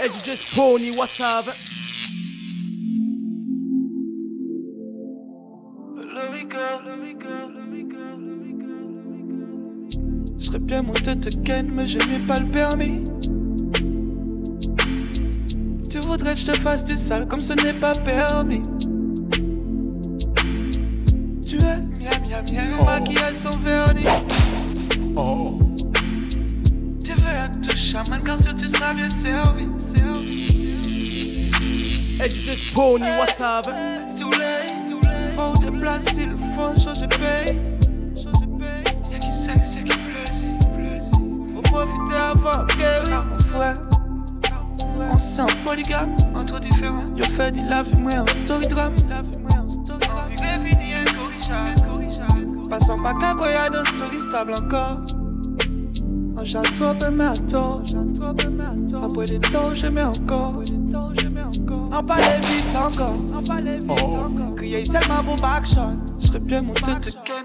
Edge just pony, what's up? J'serais bien monté te ken, mais je n'ai pas le permis. Tu voudrais que je te fasse du sale comme ce n'est pas permis. Tu es miam miam miam, son maquillage, son vernis. Oh. Tu veux être chaman car sûr tu seras bien servi. servi. Edge just pony, what's up? Soleil, faut de place, il faut changer paye. Y'a qui sexe, y'a qui plaisir. Faut profiter avant guérir. Car mon frère, on s'est en polygame, entre différents. Yo fait du lave moi en story drame. En vue fini incorrigeable. Passant pas qu'à quoi y'a de story stable encore. Peu mais attends, Après des temps je mets encore. En palais vif c'est encore, en palais vif c'est encore. Crier seulement pour backshot. J'serais bien monté te ken.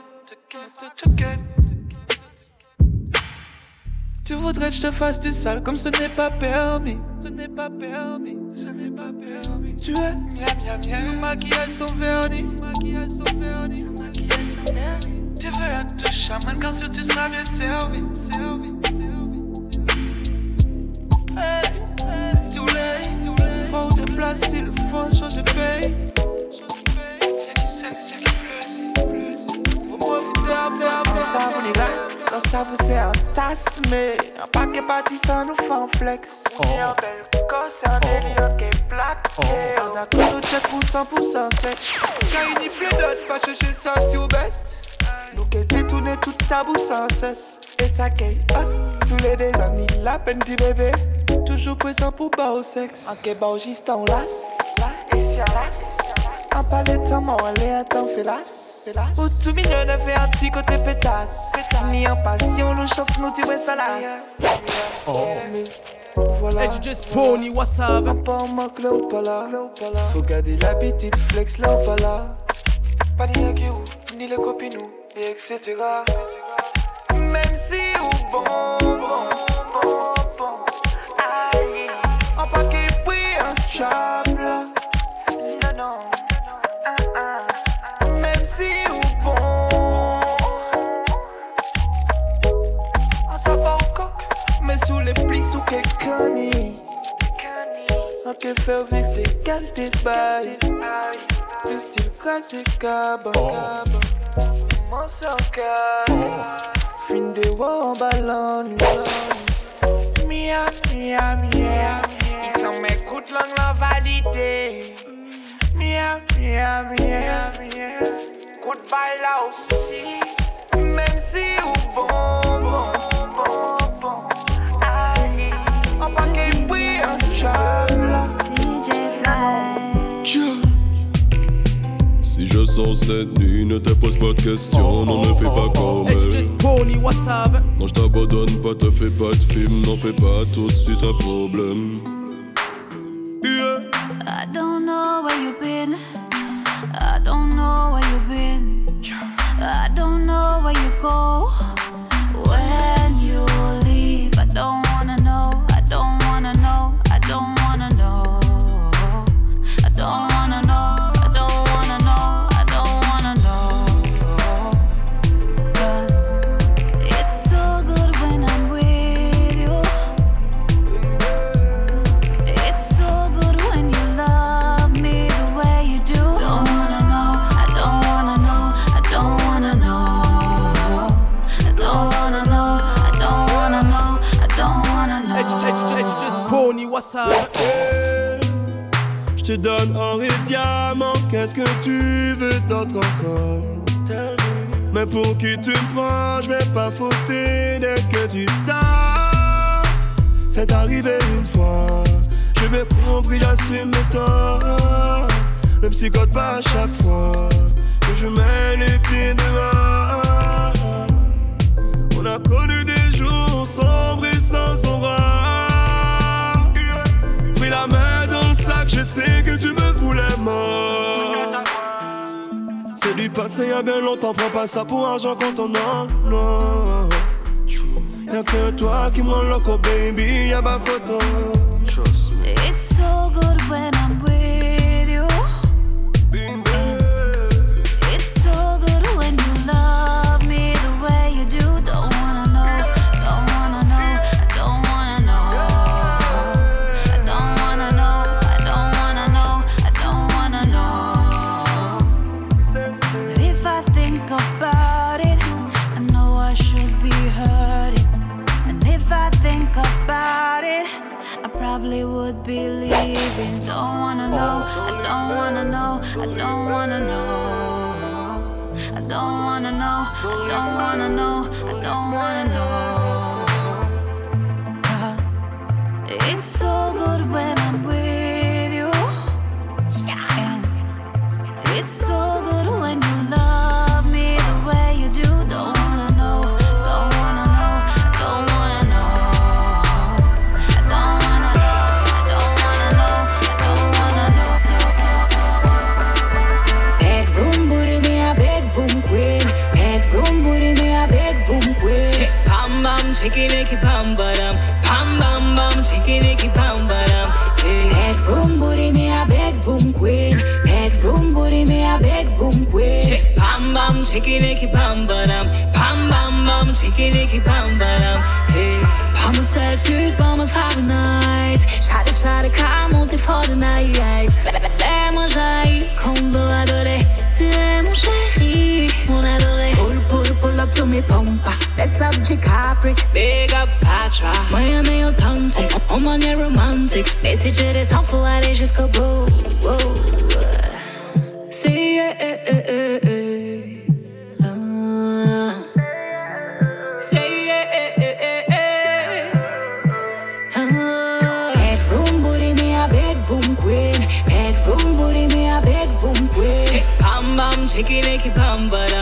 Tu voudrais que je te fasse du sale comme ce n'est pas permis. Ce n'est pas permis, ce n'est pas permis. Tu es miam miam miam. Son maquillage, son vernis. Maquillage, son vernis. Son maquillage, son vernis. Tu veux être chaman car sûr tu seras bien servi. Place, il faut changer. Y'a qui qui. Ça vous les gars, ça vous c'est un tasse, mais un paquet parti ça nous fait un flex. Et un bel corps, c'est un délire qui est plaqué. On a tout le check pour 100% sexe. Quand il n'y plus d'autres, pas chercher ça best. Nous qui détourner toute ta bouche sans cesse. Et ça qui hot, tous les deux amis, la peine du bébé. Toujours présent pour bas au sexe. En kebab, juste en lasse. Et si à lasse. En palais de temps, on est à temps félasse. Ou tout mignon de faire un petit côté pétasse. Ni en passion, nous chante, nous tirons ça là. Mais Voilà. Edge just pony, what's up? Un pas en manque là ou pas là. Faut garder l'habitude, flex là ou pas là. Pas ni un ni les copines ou, et etc. Même si ou bon, bon, bon, bon. Aïe. Pris, un. Non, non. Ah, ah. Même si ou bon. On s'en va au coq, mais sous les plis sous quelqu'un ni. On vivre les qualités bail. Tout style classique cabane. Mon sang Fin de en ballon. Mia, mia, mia. Ils sont mes coups de langue la validé. Mia, mia, mia. Coup de bail là aussi. Même si ou bon, sens cette nuit, ne te pose pas de questions, non ne fais pas comme elle. just pony, what's up? Non, je t'abandonne pas, te fais pas de film, n'en fais pas tout de suite un problème. Qu'est-ce que tu veux d'autre encore? Mais pour qui tu me prends, je vais pas fauter dès que tu dors. C'est arrivé une fois, je vais compris, j'assume mes torts. Le psychote va à chaque fois que je mets les pieds dehors. On a connu des jours sombres et sans aura Pris la main dans le sac, je sais que tu me voulais mort. Du passé, y'a bien longtemps, prends pas ça pour argent quand on en a. Y'a que toi qui m'en loco, baby, y'a ma photo. shaking it, bam, bam, bam, bam, bam, shaking it, bam, bam. Bedroom booty, me a bedroom queen. Bedroom booty, me a bedroom queen. Bam, bam, shaking bam, bam, bam, bam, bam, shaking bam, bam. I'm a set shoes on my five nights. Shot shot for the night up to me pumpa. That's up Capri Big up Patra. Miami authentic I'm on your romantic. Nesse direção voar e descobou See yeah, eh, eh, eh, eh. Queen, bedroom booty, me a bedroom queen. Shake, bam, bam, shaky, naked, bam, bam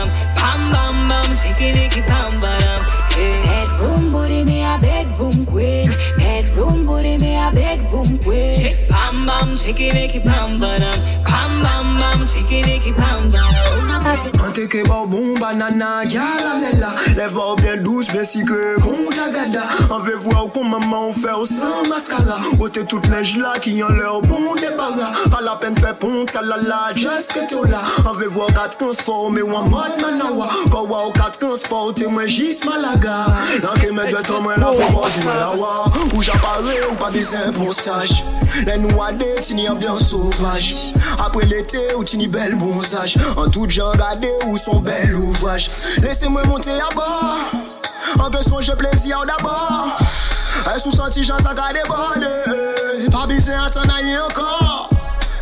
bikini kitambalam. Hey. Bedroom booty, me a bedroom queen. Bedroom booty, me a bedroom queen. Shake bam bam, shake it, make it bam bam, bam bam bam, shake it, make it bam bam. Ont leur bon débarras. Pas la peine fait ponte, la la, just que tout là. On veut voir qu'à transformer ou en mode manawa. Pas wow, qu'à transporter, moi j'y malaga. Dans que me doit moi la faut pas du malawa. Où j'apparais ou des impostages. Les noyades, tu n'y bien sauvage. L'été, n'y belle bronzage. Tout genre, regardez son bel ouvrage. Laissez-moi monter à bord. En plaisir d'abord. Elle sous senti j'en bordé Pas encore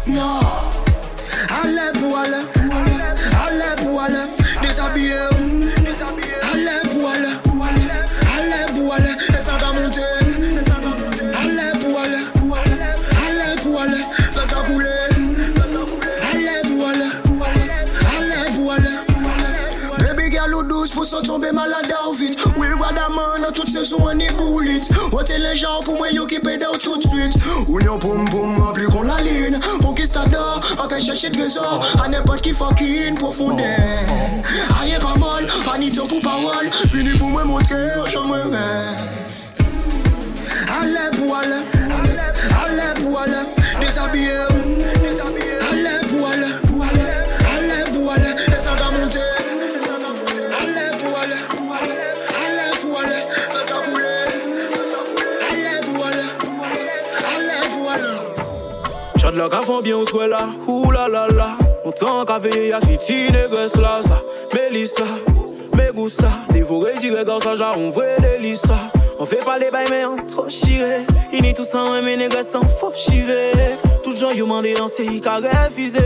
Non Allez pour aller man, toute saison on est boulite Ôtez les gens pour moi, yo qui pédale tout de suite. Ou yon poum poum, plus qu'on la ligne. Faut qu'il s'adore, en train chercher de trésor. À n'importe qui fucking profondeur. Aïe, pas mal, pas ni temps pour parole. Fini pour me montrer, j'en me Allez pour aller, allez pour déshabillé. la bien ou swè la Ouh la la la Montan ka veye ya ki ti negres la sa Melissa, me gusta Dévoré dire gar sa ja on vre delisa On fait pas les bails mais on trop chiré. Ini tout sans un négres sans faux chivé Tout gens yo mandé danser, ka refusé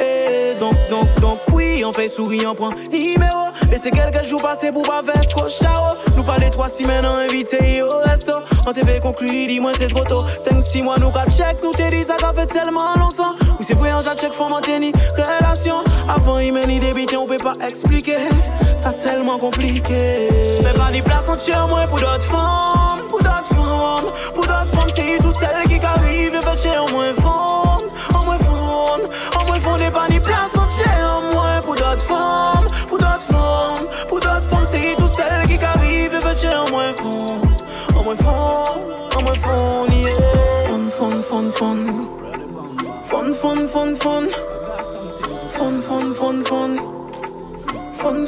Eh donc, donc, donc oui On fait sourire, on prend numéro. Laissez quelques jours passer pour pas faire trop chao Nous parler trois semaines en invité au resto On TV conclu, dis-moi c'est trop tôt. 5-6 mois nous qu'à check, nous t'es dit ça fait tellement longtemps. Oui c'est vrai, on check, faut maintenir relation. Avant il mène débité, on peut pas expliquer. Ça tellement compliqué. Mais pas ni place entière, moi pour d'autres femmes. Pour d'autres femmes, pour d'autres femmes C'est tout celles qui arrivent, fait chez femme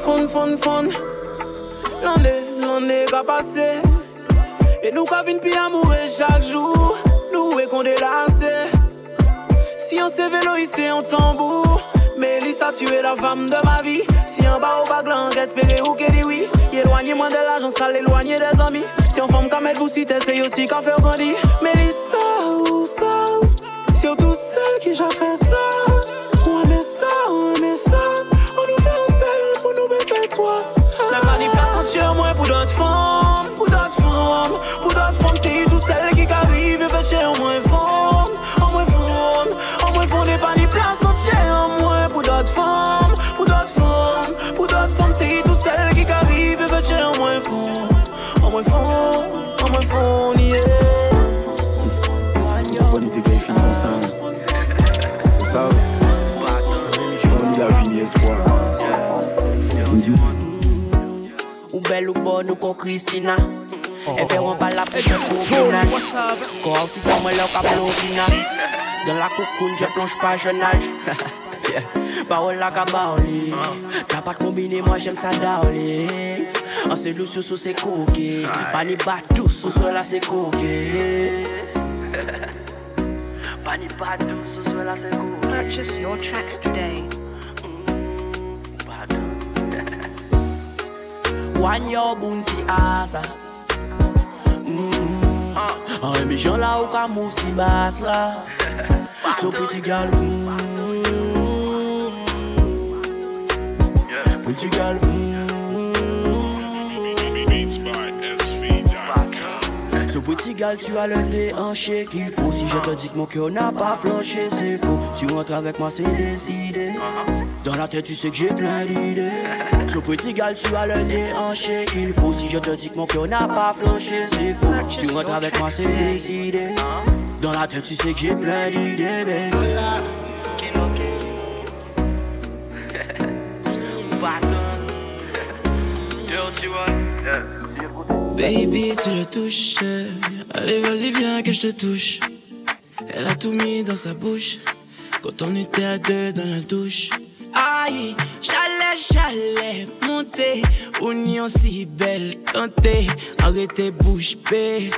Fun, fun, fun, fun. L'année, l'année qui a passé. Et nous qui vin pi amourer chaque jour. Nous et qu'on délassé. Si on s'est vélo ici, on tambour. Mélissa, tu es la femme de ma vie. Si en bas au baglan, espérez ou qu'elle dit oui. Éloignez-moi de l'argent sale, éloignez des amis. Si on forme comme elle vous cite, c'est aussi qu'en faire grandir. Mélissa, où Christina. Et verront pas la pression pour Gunan Quand aussi comme moi leur caplopina Dans la cocoon je plonge pas je nage Yeah. Parole la kabaoli T'as pas de combiné moi j'aime ça daoli En c'est loup sous sous c'est coquet Pas ni batou sous sous là c'est coquet Pas ni batou sous sous là c'est coquet Purchase your tracks today. Wan yo bounty asa mm. An emisyon la ou ka mousi bas la So pretty girl mm. Pretty girl mm. So petit gal, tu as le déhanché qu'il faut. Si je te dis que mon cœur n'a pas flanché, c'est faux. Tu rentres avec moi, c'est décidé. Dans la tête, tu sais que j'ai plein d'idées. So petit gal, tu as le déhanché qu'il faut. Si je te dis que mon cœur n'a pas flanché, c'est faux. Tu rentres avec moi, c'est décidé. Dans la tête, tu sais que j'ai plein d'idées. Baby, tu le touches. Allez, vas-y, viens que je te touche. Elle a tout mis dans sa bouche. Quand on était à deux dans la douche. Aïe, chalet, chalet, montez. Union si belle, tentée. Arrêtez, bouche bée.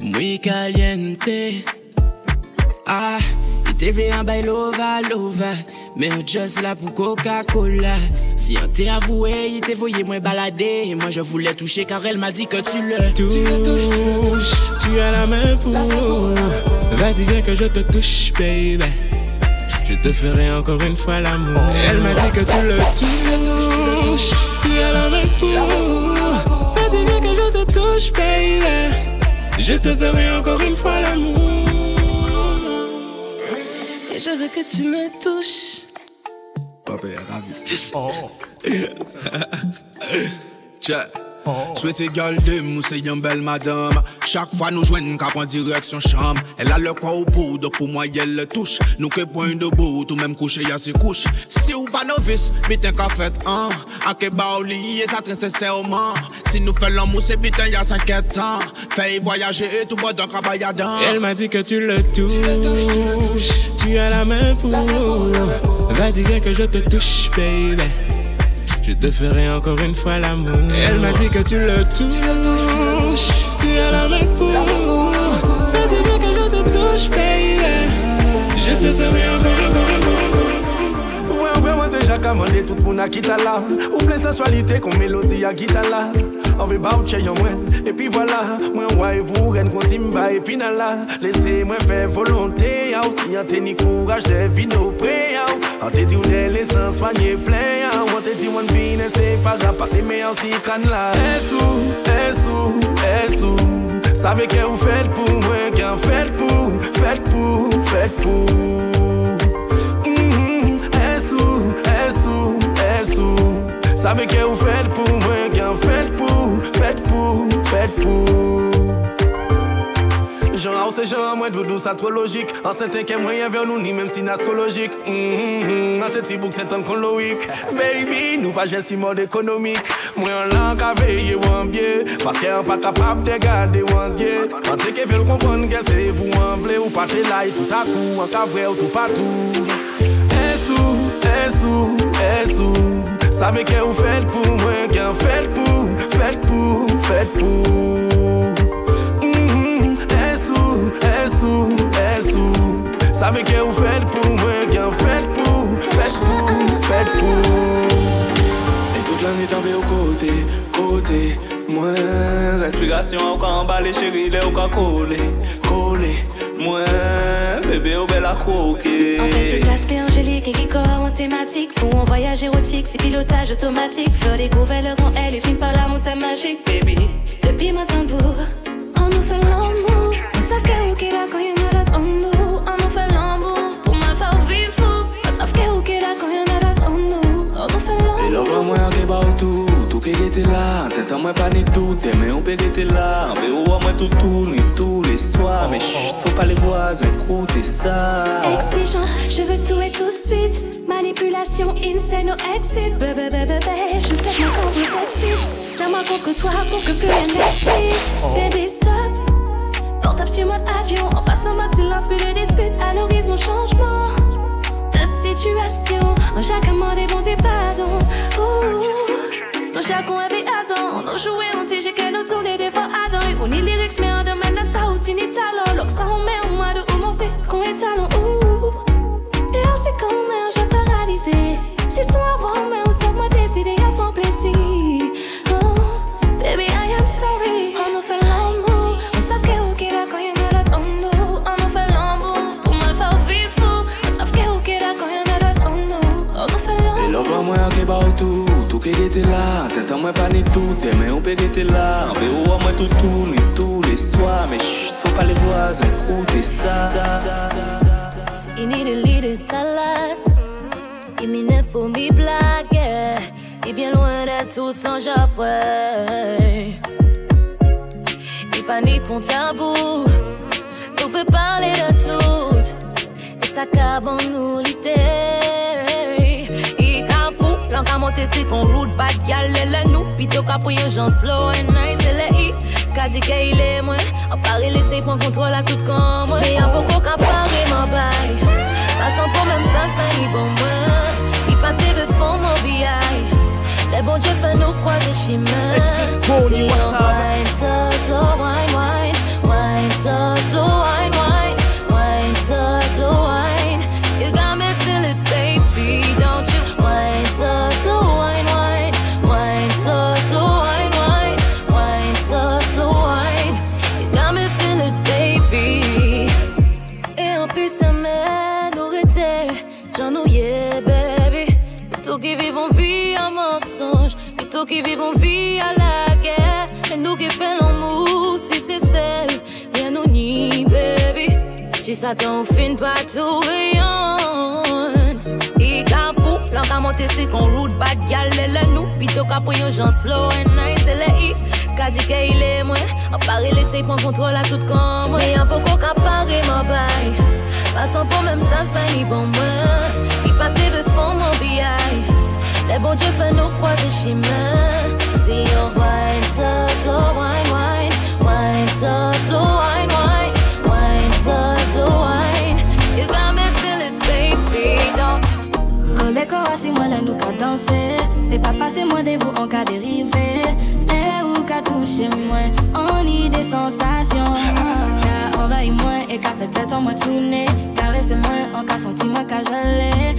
Muy caliente. Ah, il te voulait un bail lova, lova. Mais on just là pour Coca-Cola. Si on t'est avoué, il t'est voyé moins balader. Moi je voulais toucher car elle m'a dit que tu le touches. Tu as la main pour. Vas-y, viens que je te touche, baby. Je te ferai encore une fois l'amour. Elle m'a dit que tu le touches. Tu as la main pour. Vas-y, viens que je te touche, baby? Je te ferai encore une fois l'amour. Et je veux que tu me touches. Papa est ravi. Oh. Check. Souhaitez garder mou c'est une belle madame. Chaque fois nous joignons qu'à prendre direction chambre. Elle a le corps au pot donc pour moi elle le touche. Nous que point de bout tout même couché y'a ses couches. Si ou pas novice, bitin qu'a fait un A que ba ou lié ça très sincèrement. Si nous fait l'amour c'est bitin y'a 5 ans Fait voyager tout bon donc à bayadan Elle m'a dit que tu le touches. Tu as la main pour. Vas-y viens que je te touche baby je te ferai encore une fois l'amour. Elle m'a dit que tu le touches. Tu as la main pour. Vas-y, que je te touche, baby. Je te ferai encore, encore, encore. Ouais, ouais, ouais, déjà commandé tout pour na quitte là. Ou qu'on mélodie à guitare là. Veut pas ou moi. Et puis voilà, moi, ouais, vous, ren qu'on simba et puis là. Laissez-moi faire volonté. Y'a aussi un tennis courage de vino prêt. On te dit, on est l'essence soigné plein. On te dit, on vient, c'est pas grave, passer mais aussi can là. Esou, esou, esou. Savez que vous faites pour moi, qu'en faites pour, faites pour, faites pour. Esou, esou, esou. Savez que vous faites pour moi, en fait pour, fait pour, fait pour. Jan a ou se jan a mwen doudou sa tro logik An se tenke mwen yon ver nou ni menm si nas tro logik An se ti bouk se tan kon loik Baby nou pa jen si mod ekonomik Mwen an lan ka veye wan bie Paske an pa kapap de gade wan zye An teke vel kompon gen se vou an ble Ou pa te lay tout akou An ka vre ou tout patou Esou, esou, esou Save ke ou fet pou mwen gen fet pou Fet pou, fet pou sou, é sou Sabe que eu feito por mim, que eu feito por Feito por, feito por Et toute l'année t'en vais au côté, côté Moi, respiration au camp balai chéri, le au camp collé, collé Moi, bébé au bel En fait, tout aspect angélique et qui en thématique. Pour un voyage érotique, c'est pilotage automatique. Faire découvrir le grand L et finir par la montagne magique, baby. Depuis ma tambour, on nous fait l'amour. Sauf que ou là quand y'en a l'autre en nous On nous fait l'amour. Pour ma faire vivre fou. Sauf que ou là quand y'en a l'autre en nous On nous fait l'amour. Et l'offre moi qui bat tout Était là Tête à moi pas ni tout Mais on peut était là. On veut voir moi tout Ni tous les soirs. Mais chut faut pas les voisins écouter ça. Exigeante Je veux tout et tout de suite. Manipulation insane au exit Bébé bébé bébé Je sais mon corps est C'est moi contre toi pour que plus rien n'existe. Baby stop. Portable sur mode avion, en passant mode silence, plus de disputes. À l'horizon, changement de situation. En chacun mot des bons pardon. Nos chacun avait Adam, nos jouets ont tigé que nous tous les défauts Adam. Et on y lyrics, était là. Tête à moi pas tout, être là. On moi tout ni tous les soirs. Mais chut, pas les ça. Salas. Il m'y. Il bien loin d'être tout sans jafoué. Il pas ni pour tabou. On peut parler de tout. Et ça cabe en nous Lan monte si kon route bad gal le nou Pito ka pou yon jan slow and nice le i Ka di ke mwen A pare lese pon kontrol a tout kon mwen Me yon poko ka pare man bay Pasan pou men sa sa bon mwen I pa te ve fon mon biyay Le bon Dieu nou Si yon wine so slow wine wine Wine so slow wine Ça ton fin pas tout rayon. Et qu'à fou, l'en monter c'est qu'on route bad gal, le plutôt qu'à pour gens slow and nice, le i. Qu'a dit qu'il est moins, à Paris laisser prendre contrôle à tout comme moi. Mais un peu qu'à Paris, ma baille. Passant pour même ça, ça ni bon moi. Il pas de fond mon billets. Les bons dieux font nous croiser chemin. Si on wine slow, Quand si moi là nous qu'à danser. Mais pas passer moins de vous en cas dérivé. Et où qu'à toucher moins, on y des sensations. Envahis moins et qu'à fait tête en moi tourner. Caressez-moi en cas senti moins qu'à geler.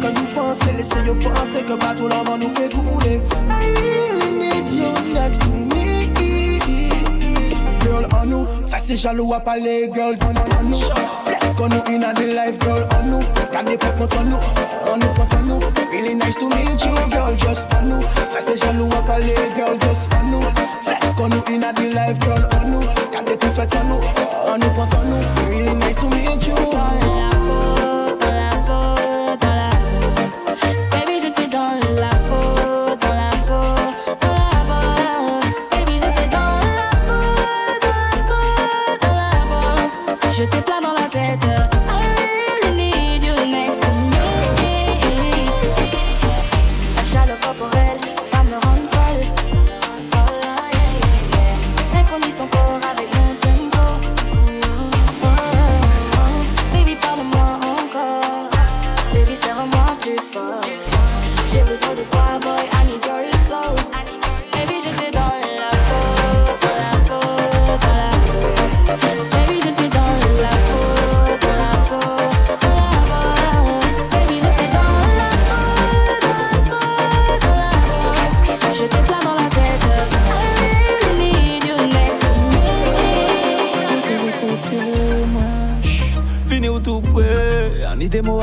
talk and you fancy. Let's say you can't nous que couler. I really need you next to me. Girl on nous, face jaloux à parler, girl on on on nous. Flex qu'on nous in a the life, girl on nous. Got des pop contre nous, on nous contre nous. Really nice to meet you, girl just on nous. Face jaloux à parler, girl just on nous. Flex qu'on nous in a the life, girl on nous. Got des pop contre nous, on nous contre nous. Really nice to meet you.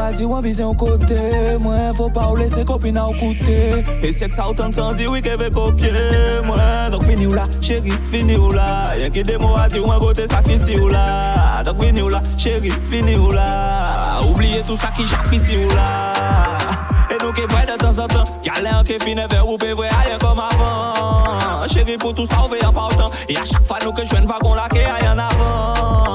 Ou an bize yon kote Mwen fò pa ou lese kopina ou koute E sek sa ou tan san di wike ve kopye Mwen Dok vini ou la, chéri, vini ou la Yen ki demo a di ou an kote sakrisi ou la Dok vini ou la, chéri, vini ou la Oubliye tout sa ki jakrisi ou la E nou ke vwe de tan san tan Yale an ke fine ve ou pe vwe ayen kom avan Chéri pou tout sa ou ve yon pautan E a chak fa nou ke jwen vagon la ke ayen avan Yen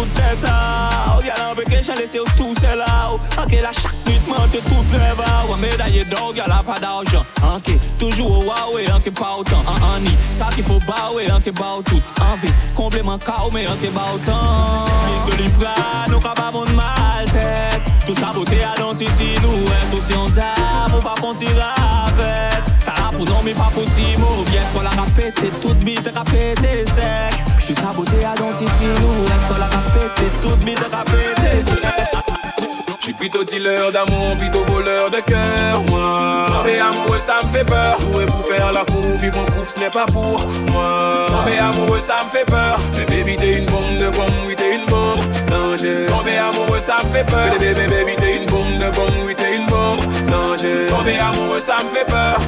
me remplit toute tête Oh y'a l'un que j'ai laissé tout c'est là Ok là chaque nuit, moi t'es tout rêve Ouais médaille d'or, y'a la pas d'argent. Ok, toujours au Huawei, ok, pas autant. En Annie, ça qu'il faut baouer, ok, bao tout. Envie, complément cao, mais ok, bao autant Plus de l'Ibra, nous pas mon mal tête. Tout ça beauté à l'antici, nous, est aussi en dame Ou pas qu'on tire avec. T'as pour non, mais pas pour Timo Viens, qu'on la répété, toute bite répété sec Tout ça beauté à nous, est qu'on la toute sec J'suis plutôt dealer d'amour, plutôt voleur de cœur, moi. Mais amoureux, ça me fait peur. Doué pour faire la cour, vivre en couple, ce n'est pas pour moi. Mais amoureux, ça me fait peur. Mais baby, t'es une bombe de bombe, oui, t'es une bombe. Danger. Tomber amoureux, ça me fait peur. Bébé, bébé, baby, t'es une bombe de bombe, oui, t'es une bombe. Danger. Tomber amoureux, ça me fait peur.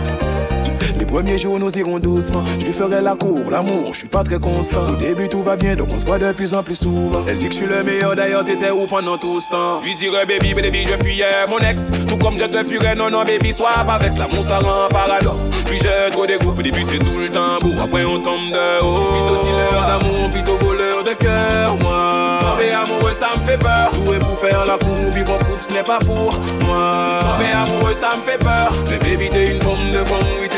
Les premiers jours nous irons doucement. Je lui ferai la cour, l'amour, je suis pas très constant. Au début tout va bien, donc on se voit de plus en plus souvent. Elle dit que je suis le meilleur, d'ailleurs t'étais où pendant tout ce temps? Lui dirais baby, baby, je fuyais mon ex. Tout comme je te fuirais, non, non, baby, sois pas. L'amour ça rend paradoxe. Puis j'ai trop des groupes, au début c'est tout le temps beau. Après on tombe de haut. Plutôt dealer d'amour, plutôt voleur de cœur, moi. Mais amoureux, ça me fait peur. Doué pour faire la cour, vivre en couple, ce n'est pas pour moi. Mais amoureux, ça me fait peur. Mais baby, t'es une bombe de bombe, oui,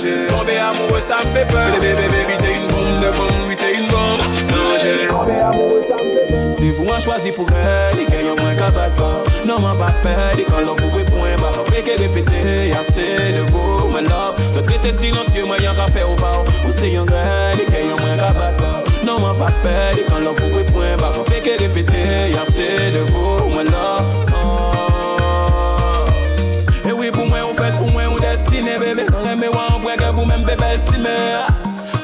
danger. Tomber amoureux, ça me fait peur. Bébé, bébé, bébé, t'es une bombe de bombe, oui, t'es une bombe, danger. Tomber amoureux, ça me fait peur. Si vous m'en choisi pour elle, les gars, y'a moins qu'à battre Non, m'en pas peur, et quand l'on vous point bas, après que répéter, assez de vous, my love. De traiter silencieux, moi, y'a qu'à faire au bas. Ou c'est un les gars, y'a moins qu'à battre Non, m'en pas peur, et quand l'on vous point bas, après que répéter, assez de vous, my love. Et oui, pour moi, on fait pour moi, on destiné, bébé. Quand même, on voit que vous-même, bébé, estimé.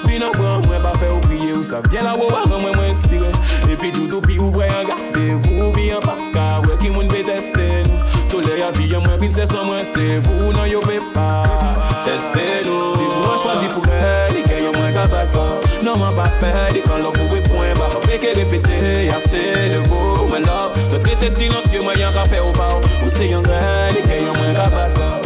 Puis non, moi, moi, pas fait oublier où ça vient là-haut, avant moi, moi, inspiré. Et puis tout, tout, puis ouvrez, regardez-vous bien, pas car, ouais, qui moun peut tester nous. Soleil à vie, moi, puis c'est sans moi, c'est vous, non, yo, pas tester nous. Si vous m'en choisi pour elle, les gars, y'a m'en point bas, après que répéter, assez de bas. Ou.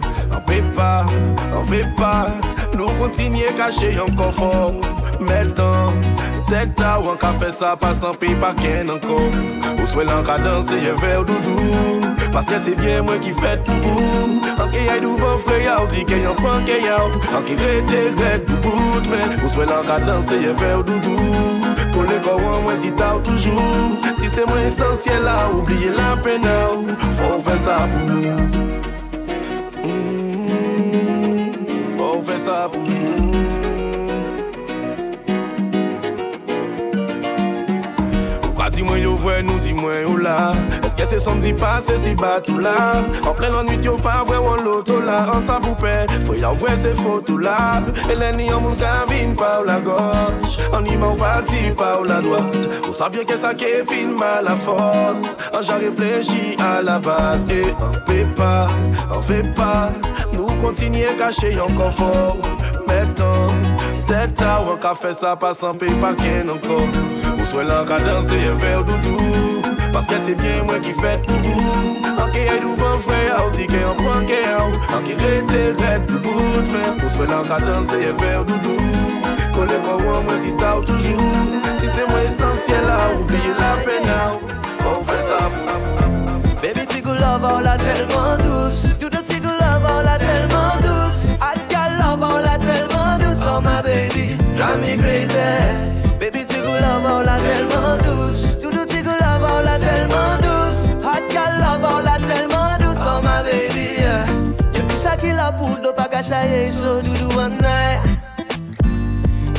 Pe pa, pe pa Nou kontinye kache yon konfor Metan, tek ta ou an ka fe sa pasan pi pa ken ankon Ou swe lan ka danse ye ver doudou. Paske se bien mwen ki fet pou pou Anke yay dou van fre yaw di ke yon panke yaw Anke rete gret pou bout men Ou swe lan ka danse ye ver doudou. Kole kowan mwen si taw toujou Si se mwen esensyel la, oubliye la penaw Fò ou fe sa pou nou Fò ou vwe nou dis-moi yo la Eske se samedi pase si batou la En plein la nuit yo pa vwe wan loto la An sa poupe, fwe ya vwe se foto la Eleni an moun kabine pa ou la gauche. An iman pati pa ou la droite. Ou sa bien ke sa ke fin mal la force. An jan reflechi a la base. E an pe pa, an fe pa Nou kontinye kache yon konfor Metan, tèt a wè ka fè sa pa san pey pa ken ankon Ou swè lan ka danse ye ver do tou Paske se byen mwen ki fèt pou pou Anke yè douvan fwe a ou di gen an pran gen a ou Anke rete ret pou pou t'men Ou swè lan ka danse ye ver do tou Kole mwen wè mwen si ta ou toujou Si se mwen esensyel a ou oubliye la pen a ou Ou fè sa Baby ti go love a ou la sel mwen dous Me crazy Baby tigo love all la tellement douce. Do the tigo love la tellement douce. I got love la tellement douce. Oh my baby yeah. Yo di sa ki la pou do pa ka chaye So do do one night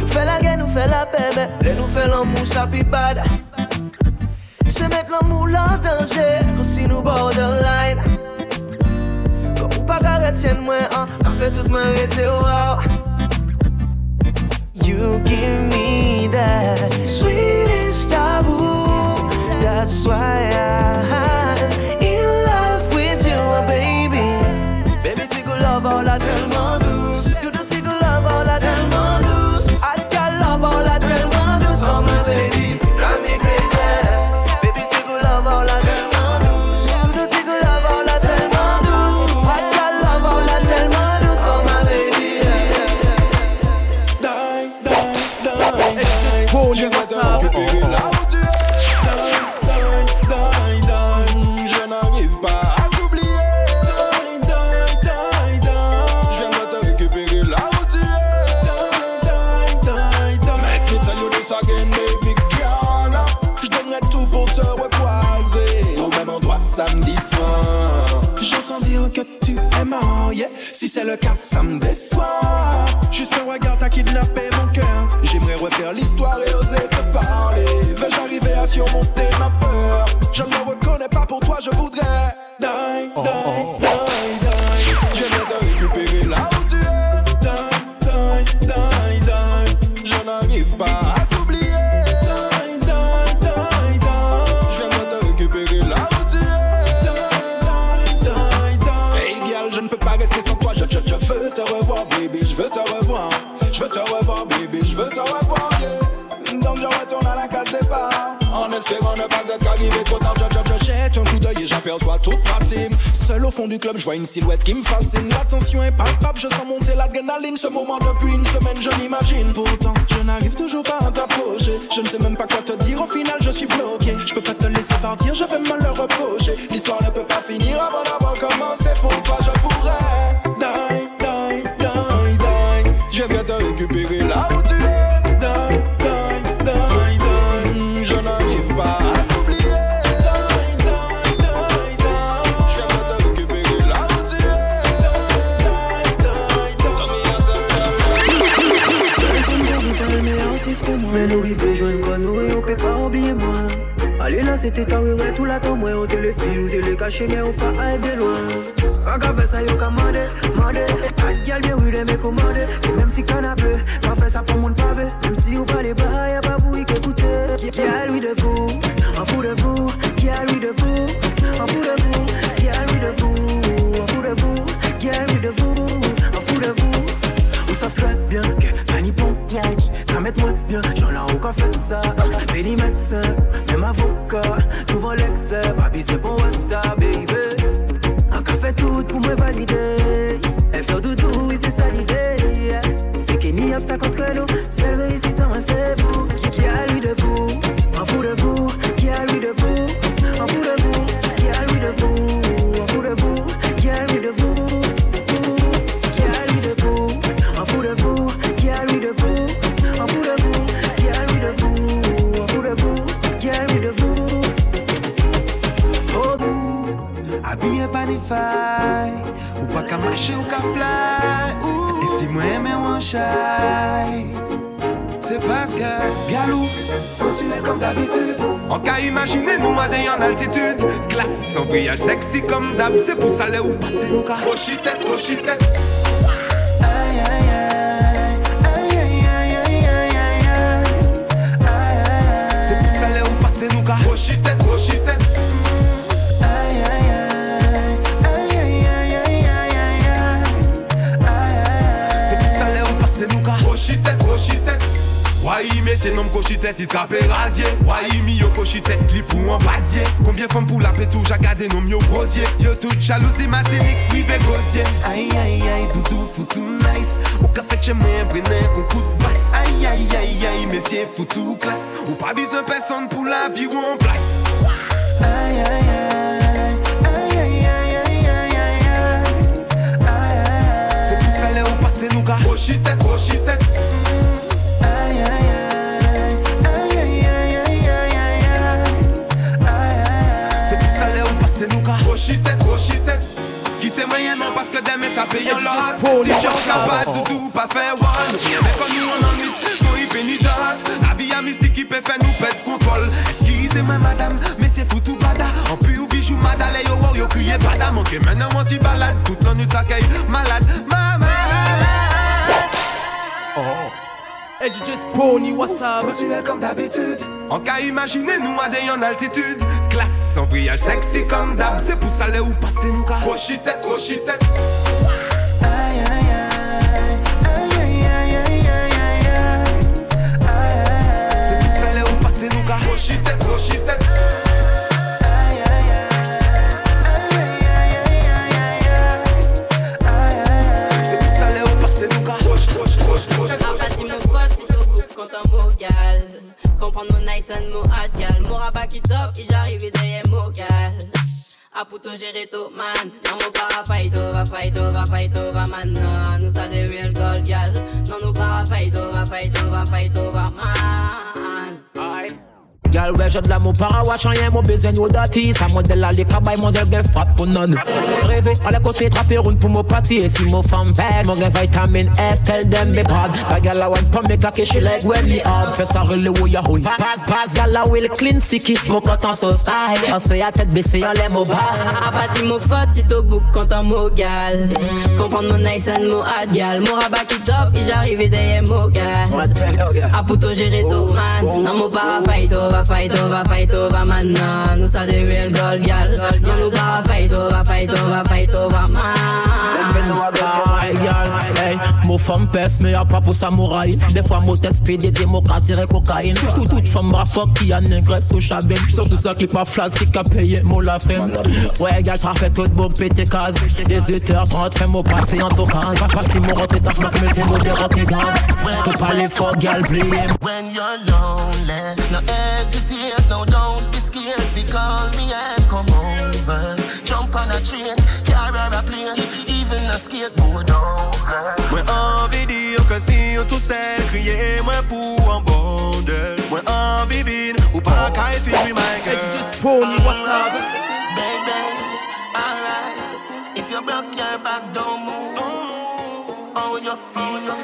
Nou fè la gen, nou fè la bebe Le nou fè l'amou sa pi bad. Se met l'amour en danger. Kon si nou borderline. Kon ou pa ka retyen mwen an Ka fe tout mwen rete wow You give me that sweetest taboo That's why I'm in love with you, my baby. Baby, a love all la tellement c'est le cas, ça me déçoit Juste un regard t'a kidnappé mon cœur. J'aimerais refaire l'histoire et oser te parler. Vais-je arriver à surmonter ma peur? Je ne me reconnais pas pour toi, je voudrais d'œil et j'aperçois toute ma team. Seul au fond du club, je vois une silhouette qui me fascine. L'attention est palpable, je sens monter l'adrénaline. Ce moment depuis une semaine, je l'imagine. Pourtant, je n'arrive toujours pas à t'approcher. Je ne sais même pas quoi te dire, au final je suis bloqué. Je peux pas te laisser partir, je vais me le reprocher. L'histoire ne peut pas finir avant d'avoir commencé Pour toi la temps moi on te le fait ou te le caché mais on pas aille bien loin. Pas qu'à faire ça yo commandé, mandé Pas de gal bien oui de me commander Et même si canapé, pas pas besoin personne pour la vie place Aïe aïe aïe Aïe aïe aïe aïe aïe aïe aïe Aïe C'est pour ça là où passer nous ka Rochitette, rochitette Aïe aïe aïe Aïe aïe aïe aïe aïe aïe aïe C'est pour ça là. Où passer nous Quittez parce que demain ça paye en lot Si tu es capable de tout pas faire one. Mais comme nous on en mystique qui peut faire nous perdre contrôle. Excusez-moi madame, mais c'est foutu bada. En plus ou bijou madale yo wow yo crié bada. Manqué maintenant mon petit balade, toute la nuit t'accueille malade. Maman. Hey DJ Spony, what's up? Sensuel comme d'habitude. On qu'a imaginer nous à des en altitude. Classe, en voyage sexy comme d'hab. C'est pour ça là où passer nous Crochitette, crochitette Aïe Comprendre mon nice and mon hard gal Mon rabat qui top, et j'arrive derrière mon gal A puto gérer tout man. Non mon para fight over, fight over, fight over man. Nous ça des real gold gal Non nous para fight over, fight over, fight over man Girl, where j'aime l'amour para watch rien, mon besoin nous dati. Ça modèle la liquor by mon zèle fat pour non. Rêver à la côté trapper une pour mon party. Et si mon femme bad, mon gain vitamine S, tell them me bad. Ta gal la wine pour me cocky, she like when me hard. Fais ça relé où y'a houle. Pass, pass, gal la will clean sicky. Mon coton so style. On se y'a tête baissée, on l'aime au bar. Rapati mon faute, si tu bouc quand mot gal Comprendre mon nice and mon hard gal Mon rabat qui top, et j'arrive derrière mon gal A puto gérer tout man Non mon para fight fight over, fight over man Non, nous ça des real gold gal Non nous para fight over, fight over, fight over man hey, mon femme pèse, mais y'a pas pour samouraï. Des fois, mon tête speed, des mots tirer cocaïne. Tout, toute femme fuck qui a une graisse au chabin. Surtout ça qui pas flat, qui a payé, mon la frame. Ouais, gars, t'as fait tout bon, pété case. Des 8h30, fais mon passé en tout cas. Pas facile, mon rentré, t'as flac, mais t'es modéré, t'es gaz. Tout parler fort, gal, blé. When you're lonely, no hesitate, no don't be scared. If you call me and come over, jump on a train, carry a plane, even a skateboard oh, over. Mwen anvi di yo ke si yo tou sel Kriye mwen pou an bondel Mwen anvi vin ou pa kay fi mi my girl Just pony, what's up? Baby, alright. If you broke your back, don't move. How you feel?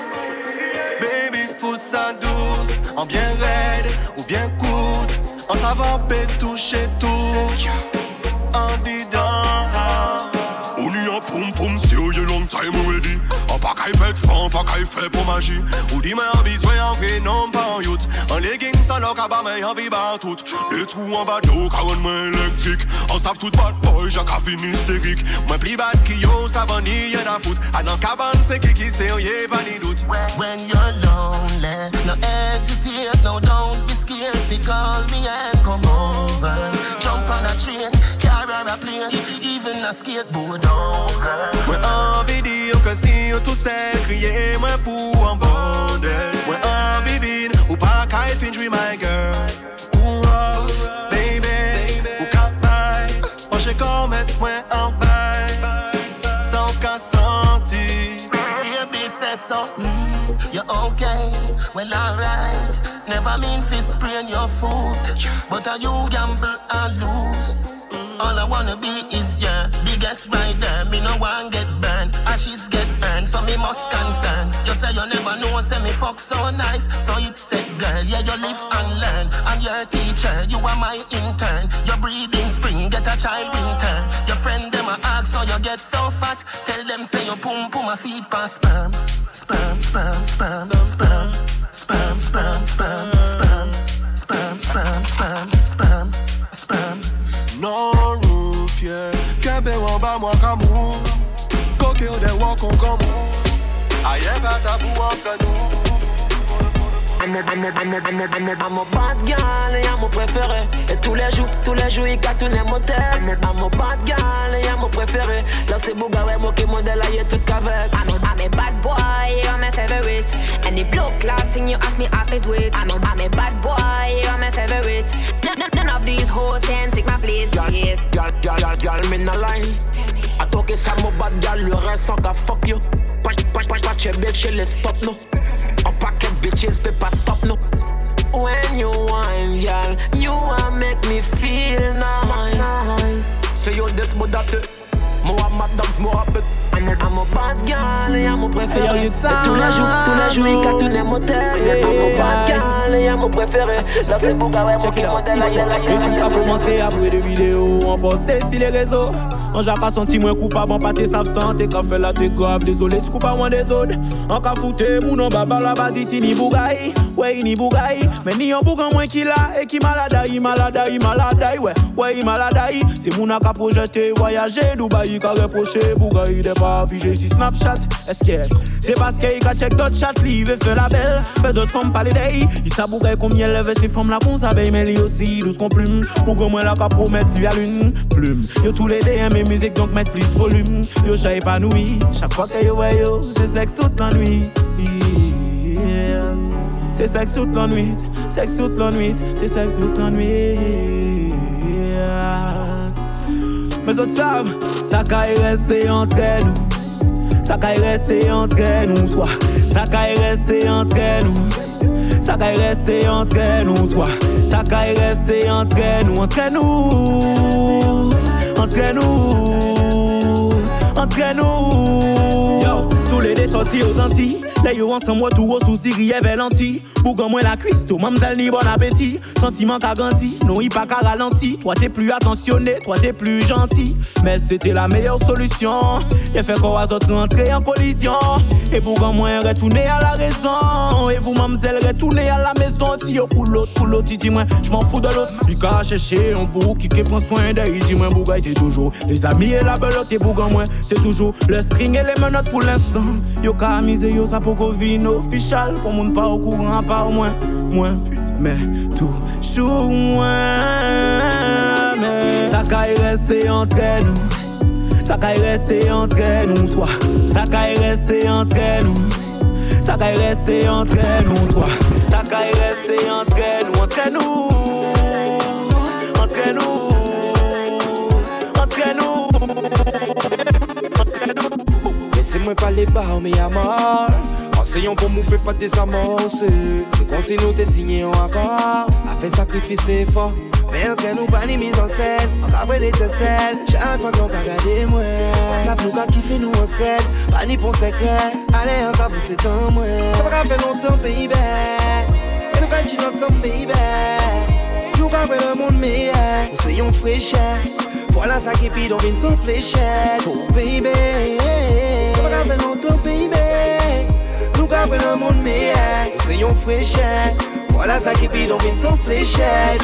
Baby, foot sa douce En bien raide On savant peut toucher tout Kay fet fan, pa kay fet pou maji. Ou di men an bizwe an vre non pa an yot. An legging sa lo ka ba men an vi ba tout. Le trou an ba do ka ron mwen elektrik. An sav tout bad boy, jak a fin histerik pli bad ki yo, sa van ni yen a fout. An an kaban se ki ki se ye pa ni dout. When you're lonely, no hesitate, no don't be scared. You call me and come over, jump on a train, a plane, even a skateboard over. Mwen anvi di yo ke si yo tou sel Kriye mwen pou an bondel Mwen anvi vin ou pa kay fin jwi my girl. Ou off, baby Ou kap bay Panche komet mwen an bay San ka santi. Baby say so, mm, you're okay, well alright. Never mean fi sprain your foot. But are you gamble and lose All I wanna be is your biggest rider Me no one get burned, ashes get earned So me must concern. You say you never know, say me fuck so nice. So it said girl, yeah you live and learn. I'm your teacher, you are my intern. Your breathing spring, get a child return Your friend them a ask so you get so fat. Tell them say you pum pum a pass sperm Sperm, sperm, sperm, sperm Sperm, sperm, sperm, sperm Sperm, sperm, sperm, sperm Sperm Non roof, yeah Kembe wan ba mwen kamou Koke ou de wan kon kamou Aye pa tabou entre nou I'm a, I'm a, I'm a, I'm a, I'm a, I'm a bad girl et y'a mon préféré Et tous les jours, tous les jours il cartonne mon thème I'm a, I'm a bad girl et y'a mon préféré Là c'est Bouga ouais moi qui modèle aïe tout qu'avec I'm a, I'm a bad boy, you're my favorite Any blow clock thing you ask me I fit with I'm a, I'm a bad boy, you're my favorite None, none, none of these hoes can take my place gal, gal, gal, gal, me no lie A toi que ça mon bad gal, le reste qu'à fuck you Patch, patch, patch, patch, bitch, les stop no A bitches, peut pas stop no. When you whine, gal, you a make me feel nice. So you this mo date Moi mad dogs, moi bit I'm a, I'm a bad gal et y'a mon préféré. Tous les jours, tous les jours il cartonne mon thème I'm a bad gal et y'a mon préféré. Là c'est Bouga ouais moi qui modèle tout ça commencé après des vidéos On postait sur les réseaux. En jaka senti moins coupable En pâté savent santé Qu'a fait la t'es grave Désolé si coupable moins des autres. En ka foute moun en baba la basi ti ni bougaï. Ouais ni bougaï. Mais ni en bougan moins qui là Et qui maladaï maladaï maladaï Ouais. Ouais maladaï C'est moun a ka projeté Voyager Dubaï Ka reproché bougaï Des pas Snapchat Est-ce que C'est parce qu'il ka check d'autres chat Li veut faire la belle. Fait d'autres femmes parler d'elle Il sa bougaï combien lève ces femmes là qu'on s'abeille Mais lui aussi douce qu'on plume. Bougan moins la ka promettre lui à l'une. Plume. Yo tous les DM et musique donc mettre plus volume. Yo j'ai épanoui. Chaque fois que yo yo C'est sexe toute la nuit. C'est sexe toute la nuit Sexe toute la nuit C'est sexe toute la nuit. Mais autres savent Ça caille rester entre nous. Ça caille rester entre nous toi. Ça caille rester entre nous. Ça caille rester entre nous toi. Ça caille rester entre nous Entre nous. Entre nous. Entre nous. Yo, tous les deux sortis aux Antilles Là yo moi tout au souci riez lenti Pour qu'on moi la cuisse tout mamzelle ni bon appétit. Sentiment qu'a grandi Non il pas qu'à ralenti Toi t'es plus attentionné Toi t'es plus gentil. Mais c'était la meilleure solution. J'ai fait quoi aux autres rentrer en collision? Et pour qu'on moi retourner à la raison. Et vous mamzelle retourner à la maison. Ti yo pour l'autre pour l'autre dis moi je m'en fous de l'autre. Il qu'a chercher un bouc qui qui prend soin d'elle. Dis moi bougaille c'est toujours Les amis et la belote. Pour qu'on moi C'est toujours le string et les menottes pour l'instant. Yo qu'a amusé yo ça pour qu'on vienne official Pour moun pas au courant pas au moins Moins mais toujours moins Mais. Ça caille rester entre nous. Ça caille rester entre nous toi. Ça caille rester entre nous. Ça caille rester entre nous toi. Ça caille rester entre nous Entre nous. Entre nous. Entre nous. Entre nous. Laissez-moi parler bas, mais mort. Enseignons pour nous peut pas désamorcer. C'est qu'on s'est nous t'es signé en accord. A fait sacrifice et fort. Mais entre nous pas ni mise en scène. On va voir l'étincelle. Chaque fois qu'on va regarder moi. Ça nous qu'à kiffer nous on se raide. Pas ni pour secret. Allez, on s'avoue c'est temps moi. Ça va faire longtemps, baby. Et nous quand tu ensemble, baby. Nou ka vwe nan moun meye Ou se yon freche Voilà sa ki pi don vin son Oh baby Nou ka vwe nan ton baby Nou ka vwe nan moun meye Ou se yon freche Voilà sa ki pi don vin son flechet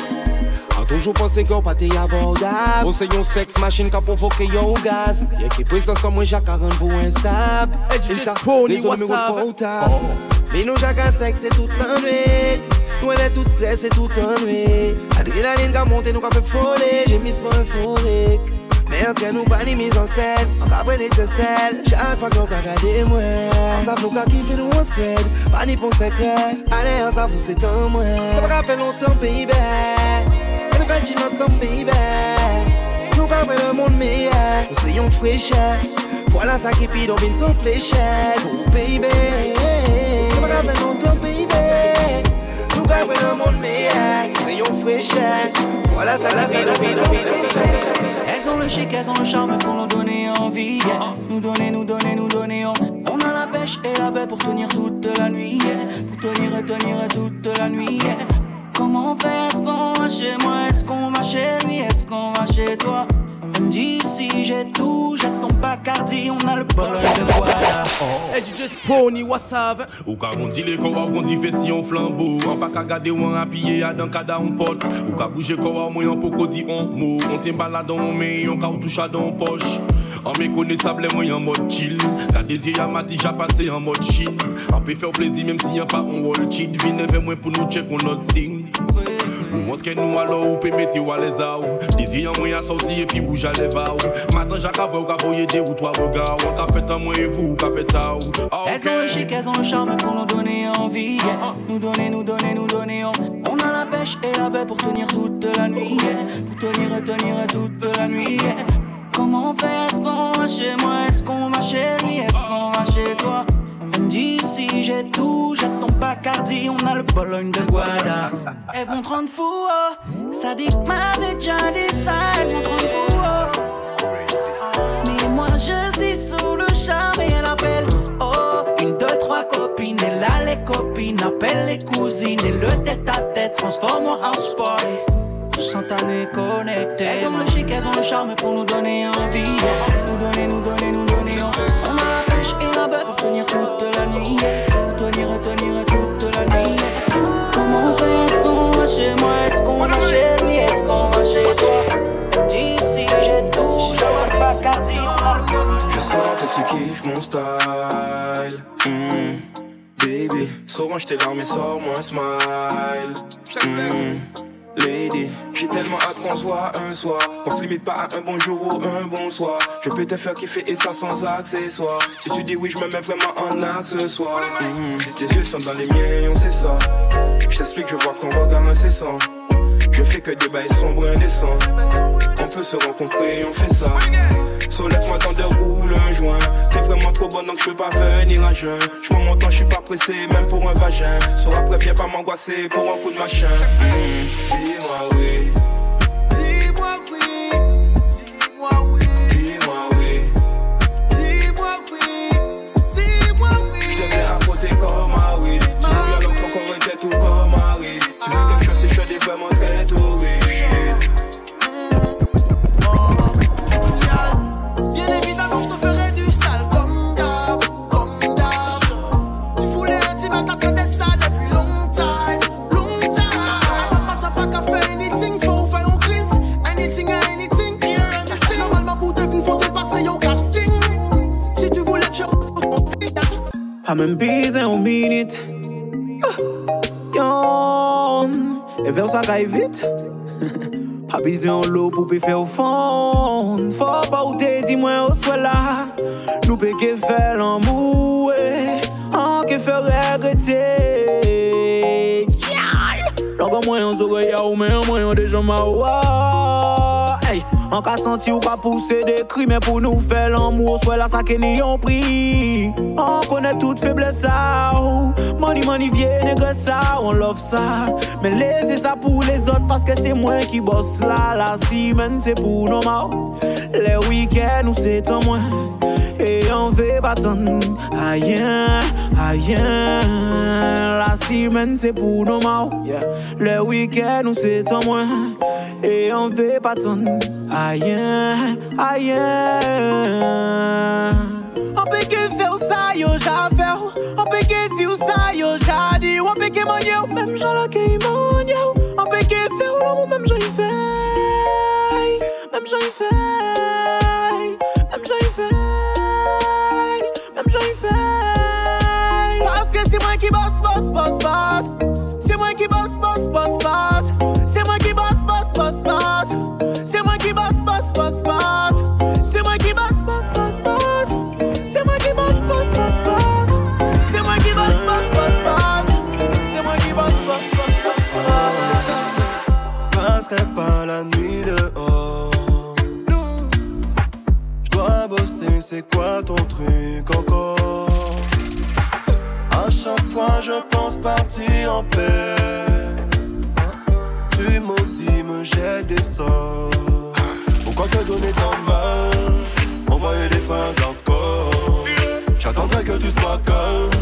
An toujou panse kon pa te abordab Ou se yon seks machine ka provoke yon orgasme Ye ki presan san mwen jaka ran pou instab Insta, rezo numéro portable Mais nous chacun sexe c'est toute la nuit Nous elle est toute stress c'est toute la nuit Adrénaline qui monte nous qui fait folie J'ai mis un fourrique Mais entre nous pas ni mise en scène. On va prendre l'étincelle Chaque fois qu'on regarde moi On s'avoue qu'à kiffer nous on spread Pas ni pour secret. Allez on s'avoue c'est un moi Ça va faire longtemps baby Et nous continuons ensemble Nous voir le monde meilleur. Nous soyons fraîches Voilà ça qui pide on vient fléchette. Oh baby Nous va faire longtemps baby Nous voir le monde meilleur. Nous soyons fraîches Voilà ça qui pide on vient sans Elles ont le chic, elles ont le charme pour nous donner envie. Nous donner, nous donner, nous donner. On, on a la pêche et la baie pour tenir toute la nuit. Pour tenir et tenir toute la nuit. Comment on fait Est-ce qu'on va chez moi? Est-ce qu'on va chez lui? Est-ce qu'on va chez toi? Me si j'ai tout, j'ai ton Bacardi, on a le bol de voilà. Hey DJ Spony, what's up? Ou ka ronti le kowa ou konti fesi yon flambeau. An pa ka gade ou an apye ya dan kada on pot Ou ka bouje kowa ou mwen yon poko di on mo On te balade on men yon ka ou toucha dan poche. An me kone sable mwen yon mod chill Ka dezye ya mati ja pase yon mod chin An pe fè ou plezi menm si yon pa on wall chid Vine ve mwen pou nou check on not sing Nou montre nou alo ou pe mete ou ale za ou Dezye yon mwen ya sorti e pi bouja leva ou Matan ja ka vwe ou ka voye de ou to avoga ou An ka fèt an mwen e vou ou ka fèt a ou Ah, Elles ont le chic, elles ont le charme pour nous donner envie. yeah. Nous donner, nous donner, nous donner. On, on a la pêche et la baie pour tenir toute la nuit. yeah. Pour tenir et tenir toute la nuit. yeah. Comment on fait Est-ce qu'on va chez moi? Est-ce qu'on va chez lui? Est-ce qu'on va chez toi? Si j'ai tout, j'ai ton Bacardi, on a le Bologne de Guada. Elles vont te rendre fou, oh. ça dit que m'avait déjà dit ça, elles vont te oh. Mais moi je suis sous le charme et elle appelle Oh, une, deux, trois copines Et là les copines appellent les cousines Et le tête à tête se transforme en house party Instantané connecté Elles ont le chic, elles ont le charme pour nous donner envie. Nous donner, nous donner, nous donner On pêche et la bête pour tenir toute la nuit. Pour tenir, tenir toute la nuit. Comment on fait? Est-ce qu'on va chez moi? Est-ce qu'on va chez lui? Est-ce qu'on va chez toi? D'ici j'ai tout, j'ai pas Bacardi Je sens que tu kiffes mon style. Mm. Baby, souvent j'étais là, mais sors-moi un smile. Mm. Lady, j'ai tellement hâte qu'on se voit un soir. Qu'on se limite pas à un bonjour ou un bonsoir. Je peux te faire kiffer et ça sans accessoire. Si tu dis oui, je me mets vraiment en accessoire. Mm. Tes yeux sont dans les miens, on sait ça. Je t'explique, je vois que ton regard incessant. Je fais que des bails sombres indécents. On peut se rencontrer, on fait ça. So laisse-moi dans de rouler un joint. T'es vraiment trop bonne donc je peux pas venir à jeun. Je prends mon temps, je suis pas pressé, même pour un vagin. So après, viens pas m'angoisser pour un coup de machin. Mm, Dis-moi oui. Dis-moi oui, dis-moi oui, Dis-moi oui. dis-moi oui, dis-moi oui. Je te à côté comme oui. Tu veux bien donc encore une tête tout comme oui. Tu veux quelque chose, c'est chaud et vraiment très tout Ka men bize yon minute. Ah, Yon E ve ou sa gay vit Pa bize yon lo pou pe fe ou fon Fò pa ou te di mwen ou swè la Nou pe ke fe lan moue An ke fe regrete Yal Langan mwen yon zogo ya ou men Mwen yon dejan ma ou an ka senti ou ka pousse de cri Men pou nou fè l'amour Swè la ke ni yon pri An konè tout feble sa ou Money money vie negre sa On love sa Men lese sa pou les autres Paske se mwen ki boss la La si men se pou normal Le week-end ou se tan mwen E yon ve patan nou Ayen, ayen La simen se pou nou maw yeah. Le wikend nou se tan mwen E yon ve patan nou Ayen, ayen. An peke fe ou sa yo ja fe ou An peke di ou sa yo ja di ou An peke manye ou Mem jan la ke iman partir en paix. Tu maudis, me jettes des sorts. Pourquoi te donner tant de mal? Envoyer des phrases hardcore. J'attendrai que tu sois calme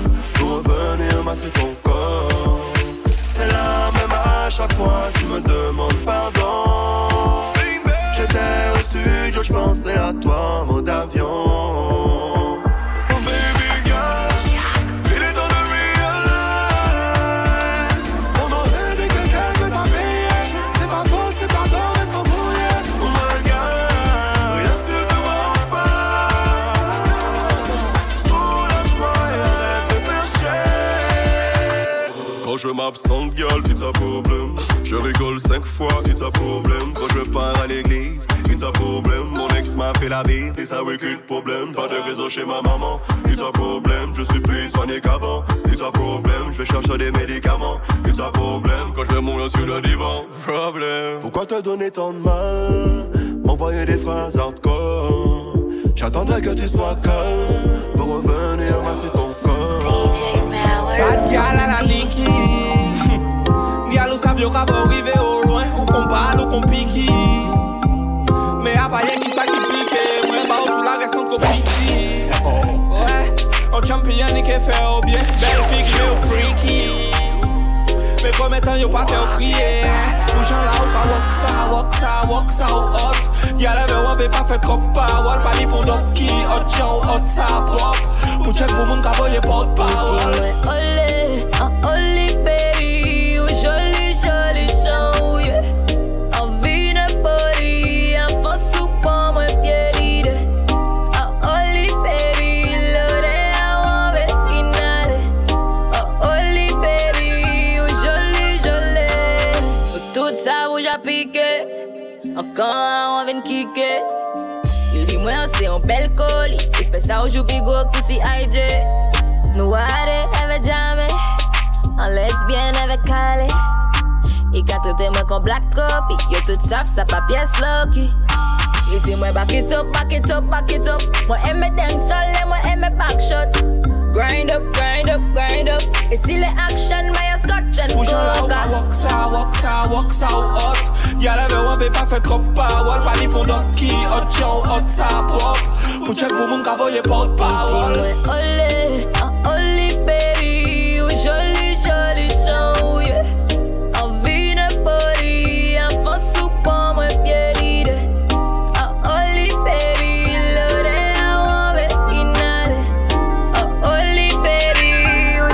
Girl, it's a problem. Je rigole cinq fois, it's a problem. Quand je pars à l'église, it's a problem. Mon ex m'a fait la bise, et ça wicked problème. Pas de réseau chez ma maman, it's a problem. Je suis plus soigné qu'avant, it's a problem. Je vais chercher des médicaments, it's a problem. Quand je vais mourir sur le divan, problème. Pourquoi te donner tant de mal? M'envoyer des phrases hardcore. J'attendrai que tu sois calme pour revenir masser ton corps. Bad gal à la Nicki Gal ou savyo ka va arriver au loin Ou qu'on parle ou qu'on pique. Mais à pas rien qui ça qui pique. Moi pas ou tout la restante qu'on piti on champion ni qu'est fait au bien. Belle fille mais au freaky. Mais comme étant yo pas fait crier. Bougeant là ou ka walk ça, walk ça, walk ça ou hot. Gal avait ou veut pas fait trop pas ni pour d'autres qui hot show, hot ça propre Pou chek foun moun kavoye pot pa. Si mwen ole, an ole baby. Ou joli joli chan ouye An vine pori, an fonsou pan mwen pyeride An ole baby, lore an wabe inale An ole baby, ou joli joli. Ou tout sa ou japike An kan an waven kike. Li mwen se an bel koli. Il fait ça au joubigo qui s'y aide. Nous arrêt avec jamais. En lesbienne avec Calais. Il a traité moi comme black coffee. Yo tout ça, ça pas pièce lucky. Il dit moi back it up, back it up, back it up. Moi aime dancehall et moi aime backshot. Grind up, grind up, grind up. Et si les action, my scotch and Bougeant là ou ka coca. walk ça, walk ça, walk ça ou hot Y'all avait ou veut pas fait trop pas Wall pas ni pour d'autres qui hot show, hot ça propre Pour check vous moun baby, joli, joli body, baby, baby,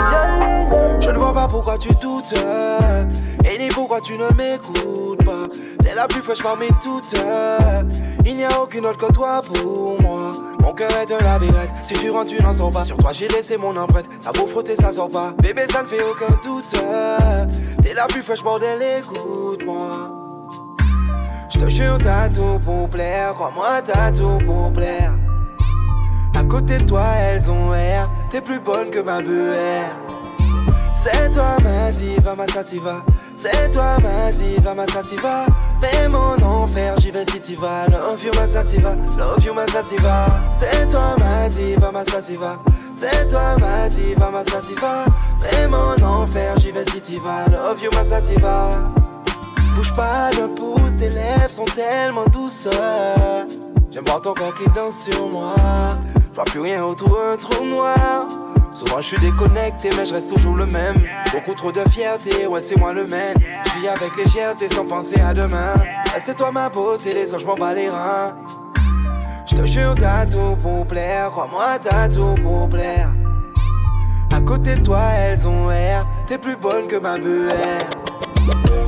joli, Je ne vois pas pourquoi tu doutes Et ni pourquoi tu ne m'écoutes pas. T'es la plus fraîche parmi toutes Il n'y a aucune autre que toi pour moi Mon cœur est un labyrinthe. Si tu rentres tu n'en sors pas. Sur toi j'ai laissé mon empreinte. T'as beau frotter ça sort pas. Bébé ça ne fait aucun doute. T'es la plus fraîche bordel écoute-moi. Je te jure t'as tout pour plaire. Crois-moi t'as tout pour plaire. À côté de toi elles ont air T'es plus bonne que ma buère c'est toi ma diva, ma sativa. C'est toi ma diva, ma sativa. Fais mon enfer, j'y vais si t'y vas. Love you ma sativa, love you ma sativa. C'est toi ma diva, ma sativa. C'est toi ma diva, ma sativa. Fais mon enfer, j'y vais si t'y vas. Love you ma sativa. Bouge pas d'un pouce, tes lèvres sont tellement douces. J'aime voir ton corps qui danse sur moi. Vois plus rien autour, un trou noir. Souvent je suis déconnecté, mais je reste toujours le même. Beaucoup trop de fierté, ouais, c'est moi le même. Je vis avec légèreté sans penser à demain. C'est toi ma beauté, les anges m'en bats les reins. Je te jure, t'as tout pour plaire. Crois-moi, t'as tout pour plaire. À côté de toi, elles ont air. T'es plus bonne que ma buère.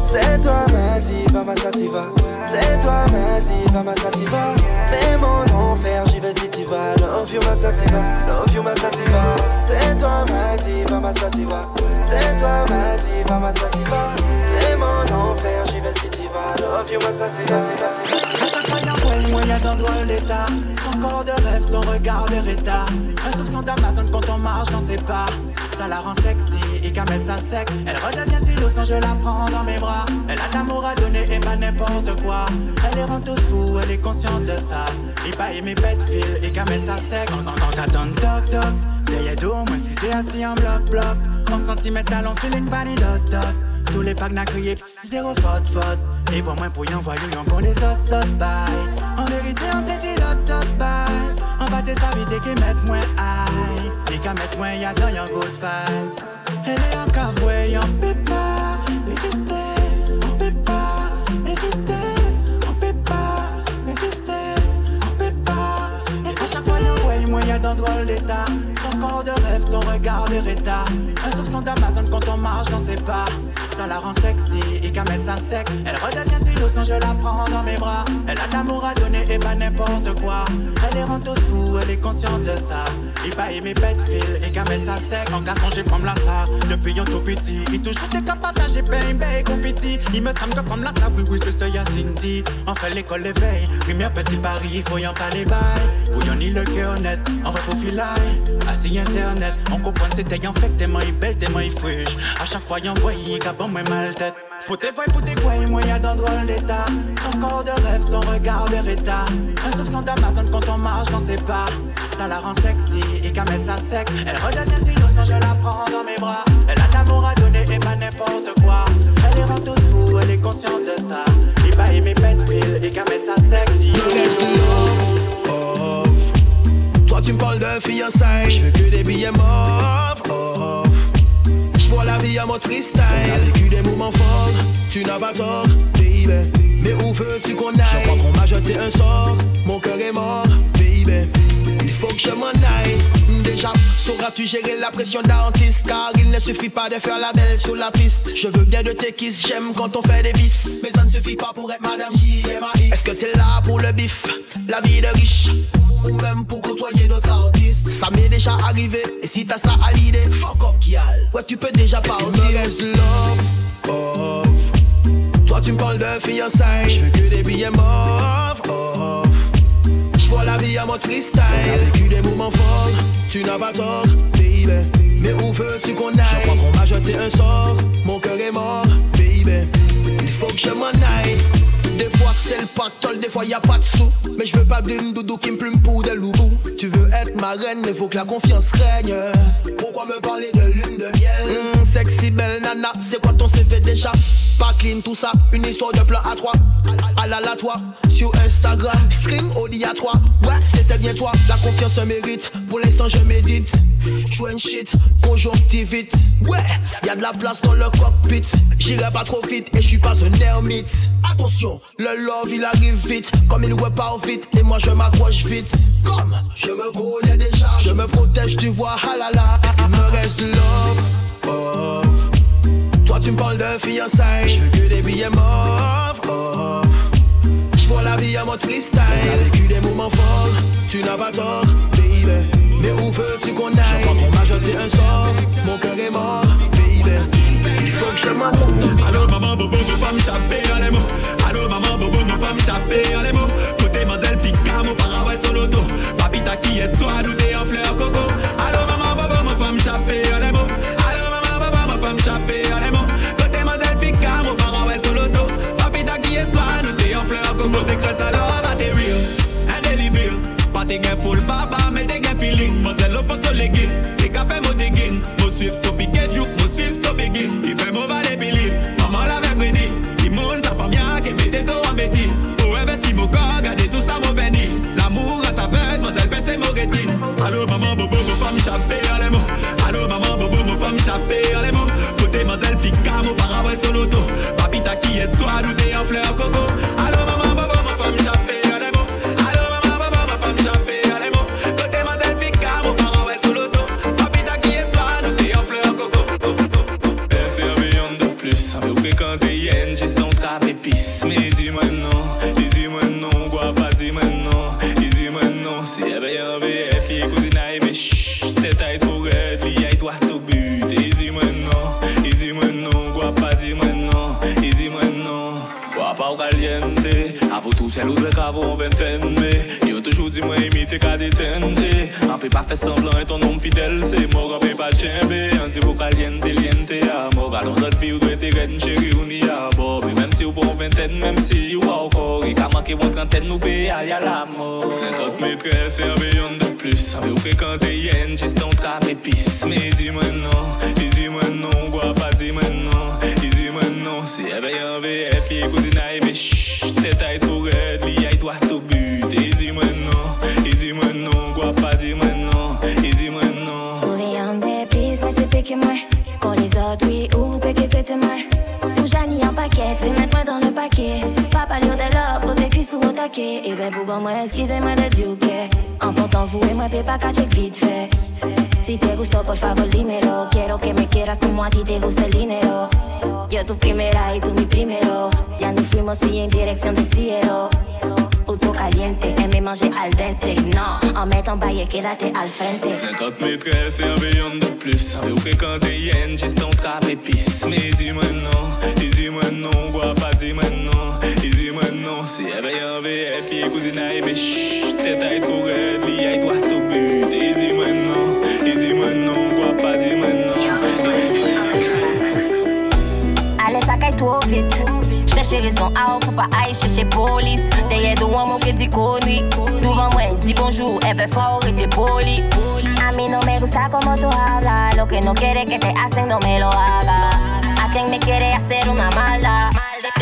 C'est toi ma diva, ma sativa. C'est toi ma diva, ma sativa. Fais mon enfer, j'y vais si tu vas. Love you, ma sativa. Love you, ma sativa. C'est toi ma diva, ma sativa. C'est toi ma diva, ma sativa. Fais mon enfer, j'y vais si tu vas. Love you, ma sativa. y'a dans drôle d'état Son corps de rêve, son regard de réta Un soupçon d'Amazon quand on marche dans ses pas Ça la rend sexy et quand elle ça sec. Elle redevient si douce quand je la prends dans mes bras. Elle a d'amour à donner et pas n'importe quoi. Elle les rend tous fous, elle est consciente de ça. Il pas mes bêtes fil et quand elle ça sec. Quand t'attends toc toc Derrière dos, moi si c'est assis en bloc bloc. En sentimental, on feeling body dot dot. Tous les packs n'a crié zéro faute faute. Et pour moi pour y envoyer pour les autres autres bye. En vérité on t'essaie d'autres autres bye. On va tes vite qui mettent moins high Et qu'à mettre moins y'a dans y'a good vibes Elle est en cavoué, on peut pas résister On peut pas résister On peut pas résister On peut pas Et à chaque fois y'a ouais, moi y'a dans drôle d'état Son corps de rêve, son regard de réta Un soupçon d'Amazon quand on marche dans ses pas ça la rend sexy et qu'à ça sec. Elle redevient si douce quand je la prends dans mes bras. Elle a d'amour à donner et pas n'importe quoi. Elle les rend tous fous, elle est consciente de ça. Il pas aimer bête fil et qu'à ça sec. En garçon, j'ai comme la ça depuis un tout petit. Il tout est capable j'ai pain, et confetti. Il me semble que comme la ça, oui, oui, c'est ça, Cindy. On fait l'école l'éveil, première petit pari, faut pas les bails. Pour y en le cœur net, on va profiler. Assis internet, on comprend c'était en fait, t'es il belle, t'es il fraîche. À chaque fois, y'en voit, il moi mal tête. Faut tes voix pour tes moi y'a dans drôle d'état. Son corps de rêve, son regard de réta. Un soupçon d'Amazon quand on marche dans ses pas. Ça la rend sexy et qu'à ça sec. Elle redevient douce quand je la prends dans mes bras. Elle a d'amour à donner et pas n'importe quoi. Elle les rend tous fous, elle est consciente de ça. Il va aimer Penfield et qu'à ça sexy. Toi tu me parles de fiançailles, je veux que des billets morts. Vie en mode freestyle. T'as vécu des moments forts, tu n'as pas tort, baby. Mais où veux-tu qu'on aille? Je crois qu'on m'a jeté un sort, mon cœur est mort, baby. Il faut que je m'en aille. Déjà, sauras-tu gérer la pression d'artiste? Car il ne suffit pas de faire la belle sur la piste. Je veux bien de tes kisses, j'aime quand on fait des bis. Mais ça ne suffit pas pour être Madame J.M.A. Est-ce que t'es là pour le bif? La vie de riche? Ou même pour côtoyer d'autres artistes? Ça m'est déjà arrivé, et si t'as ça à l'idée, fuck up, Kial. Ouais, tu peux déjà partir. reste love, off. Toi, tu me parles de fiançailles. Je veux que des billets morts, off. Je vois la vie en mode freestyle. T'as vécu des moments forts, tu n'as pas tort, baby. Mais où veux-tu qu'on aille? Je crois qu'on m'a jeté un sort, mon cœur est mort, baby. Il faut que je m'en aille. Des fois c'est le pactole, des fois y a pas de sous. Mais je veux pas d'une doudou qui me plume pour des loups. Tu veux être ma reine, mais faut que la confiance règne. Pourquoi me parler de lune de miel? Sexy belle nana, c'est quoi ton CV déjà? Pas clean tout ça, une histoire de plan à trois. À la la toi, sur Instagram, stream Audi à toi. Ouais, c'était bien toi, la confiance se mérite. Pour l'instant, je médite. Joue shit, conjonctivite. Ouais, y a de la place dans le cockpit. J'irai pas trop vite et je suis pas un ermite. Attention, le love il arrive vite, comme il pas vite, et moi je m'accroche vite. Comme je me connais déjà, je me protège, tu vois, halala. Il me reste love, off. Toi tu me parles de fiançailles, je veux que des billets off, off. Je vois la vie en mode freestyle, T'as vécu des moments forts, tu n'as pas tort, baby. Mais où veux-tu qu'on aille? Qu'on m'a jeté un sort, mon cœur est mort, baby. Allô maman bobo nos femmes chappées à les mots Allô maman bobo nos femmes chappées à les mots Côté mademoiselle Pika mon paravoi sur l'auto Papita qui est soit nous full baba Sel ou dre kavo an ven teme Yo toujou di mwen imite ka detende An pe pa fe semblan e ton nom fidel Se mora pe pa tjembe An di voka liente liente ya Mora don lot vi ou dwe te ren cheri ou ni ya Bobe mem si ou pou an venten Mem si ou a okor E ka manke bon trenten nou pe a ya la mor. 50 metre se an beyon de plus. An ve ou frekante yen Jeste an trap epis Me di men non, i di men non Gwa pa di men non, i di men non. Se ebe yon ve epi e kouzina yo cuisse ou au taquet. Et ben, pour moi, excusez-moi de dire que. En comptant vous et moi, peux pas catcher vite fait. Si te gustó, por favor, dímelo. Quiero que me quieras como a ti te gusta el dinero. Yo tu primera y tú mi primero. Ya nos fuimos y en dirección del cielo. Auto caliente, aimé manger al dente. No, en mettant baille, quédate al frente. 50 maîtresses et un million de plus On veut fréquenter yen, gestion trap épice Mais dis-moi non, dis-moi non, quoi pas dis-moi non Et dis-moi non, si elle veut un VF, qui est cousine à aimer Chut, tête à être pour elle, li aille droit au but Et dis-moi non, et dis-moi non, quoi pas dis-moi non Allez, ça caille trop vite. Chercher raison à ou pour pas aller chercher police. Derrière de moi, mon qui dit connerie. Devant moi, dit bonjour, elle veut fort et t'es poli. A mí no me gusta como tú hablas. Lo que no quiere que te hacen, no me lo haga. A quien me quiere hacer una maldad.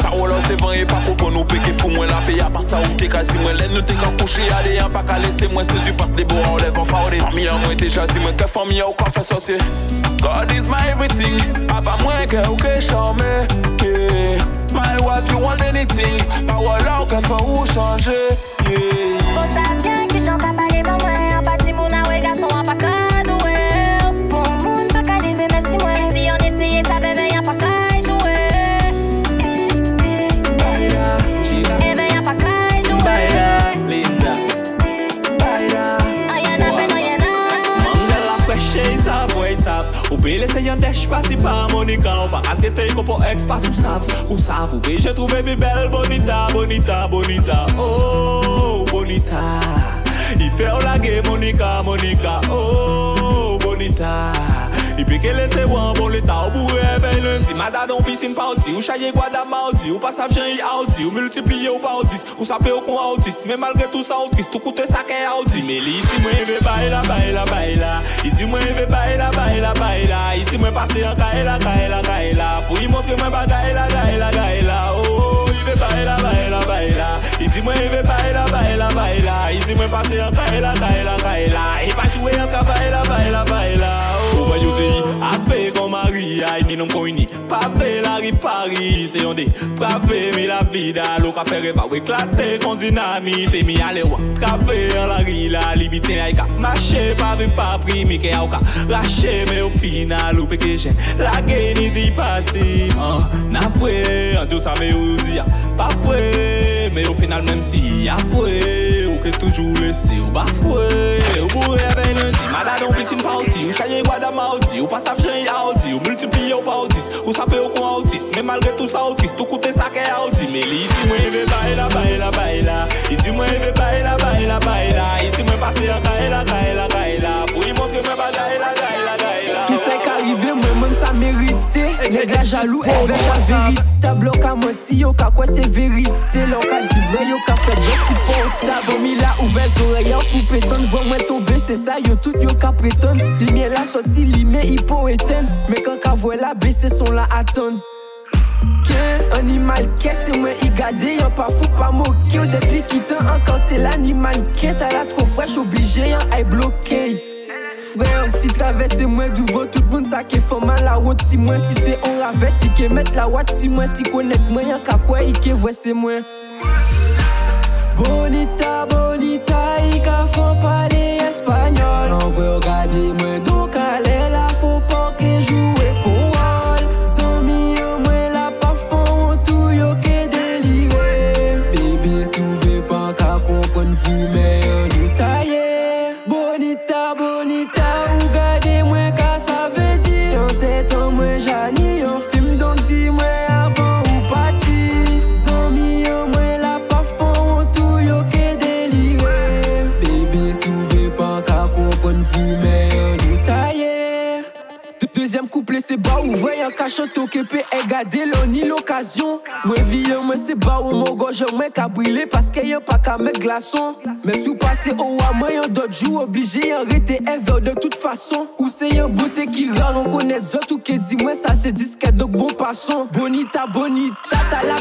Parola ou se van e pa kopon ou peke fou mwen la pe ya pa sa ou te kazi mwen Len nou te ka kouche yade yan pa ka lese mwen Se pas de bo an lev an Mami an mwen te mwen ke fami ya ou ka fe soti God is my everything Papa mwen ke ou ke. My wife you want anything ou ke fa ou chanje. Ou be lese yon desh pasi pa Monika Ou pa kate te ko po ex pas ou sav. Ou sav ou be je trouve mi bel. Bonita, bonita, bonita. Oh, bonita. I fe ou lage Monika, Monika. Oh, bonita. Ipe ke lese wan bon le ta ou bou e ben lundi. Mada don pisin pa oti Ou chaye gwa da ma oti Ou pa sav jen yi aoti Ou multipliye ou pa otis Ou sape ou kon aotis Men malgre tout sa otris Tou koute sa ke aoti Me li iti mwen ve baila baila baila. Iti mwen ve baila baila baila. Iti mwen pase an kaela kaela kaela Pou yi montre mwen ba gaela gaela gaela. Oh, oh yi ve baila baila baila. Iti mwen yi ve baila baila baila. Iti mwen pase an kaela kaela kaela Yi pa chwe an ka baila baila baila. Ouwe yo di, ave kon mari Ay ni nom kon ini, Pave la ripari Se yon de, prave mi la vida. Lo ka fere va we klate kon dinamite. Mi ale wak, trave an la ri la Libite ay ka, mache pave pa pri Mi ke a ou ka, rache me ou final Ou peke jen, la geni di pati. Uh, Na vwe, an di ou sa me ou di ya. Pa vwe, me ou final menm si ya vwe Ou ke toujou lese ou bafwe Ou bou revey lundi Madadon pisin pauti Ou chaye gwada mauti Ou pasaf jen yauti Ou multipliye ou pautis Ou sape ou kon autis Men malgre tou sa autis Tou koute sa ke auti Men li iti mwen ve baila baila baila. Iti mwen ve baila baila baila. Iti mwen pase yon kaila kaila kaila Nèg la jalou, elle veut la véritable Ka menti yo, ka quoi c'est vérité? L'on ka di vrai yo, ka fait de supportable Vomi la ouvert oreille en pou pétonne Voit moi tomber, c'est ça yo, tout yo ka prétonne Lumière la sorti, limé hypo éteinte. Mais quand ka la baisser, son la attendre Animal ke se mwen i gade Yon pa fou pa moke Yo depi ki tan ankante se l'animal ke Ta la tro fresh oblige yon ay bloke Si travesse mwen douvan Tout moun sa ke foman la wot si mwen Si se on ravet i ke met la wat si mwen Si konet mwen yon ka kwe i ke vwe se mwen Bonita, bonita, pale espanyol An vwe o Couplet c'est bas ou voyez un cachot occupé et garder l'on ni l'occasion. Moi vie moi c'est bas ou mon gorge moi qu'à brûler parce qu'il y a pas qu'à mettre glaçon. Mais sous passé au à moi y'en d'autres jours obligé y'en arrêter ever de toute façon. Ou c'est y'en beauté qui rare on connaît d'autres ou qui dit moi ça c'est disquette donc bon passons Bonita bonita t'as la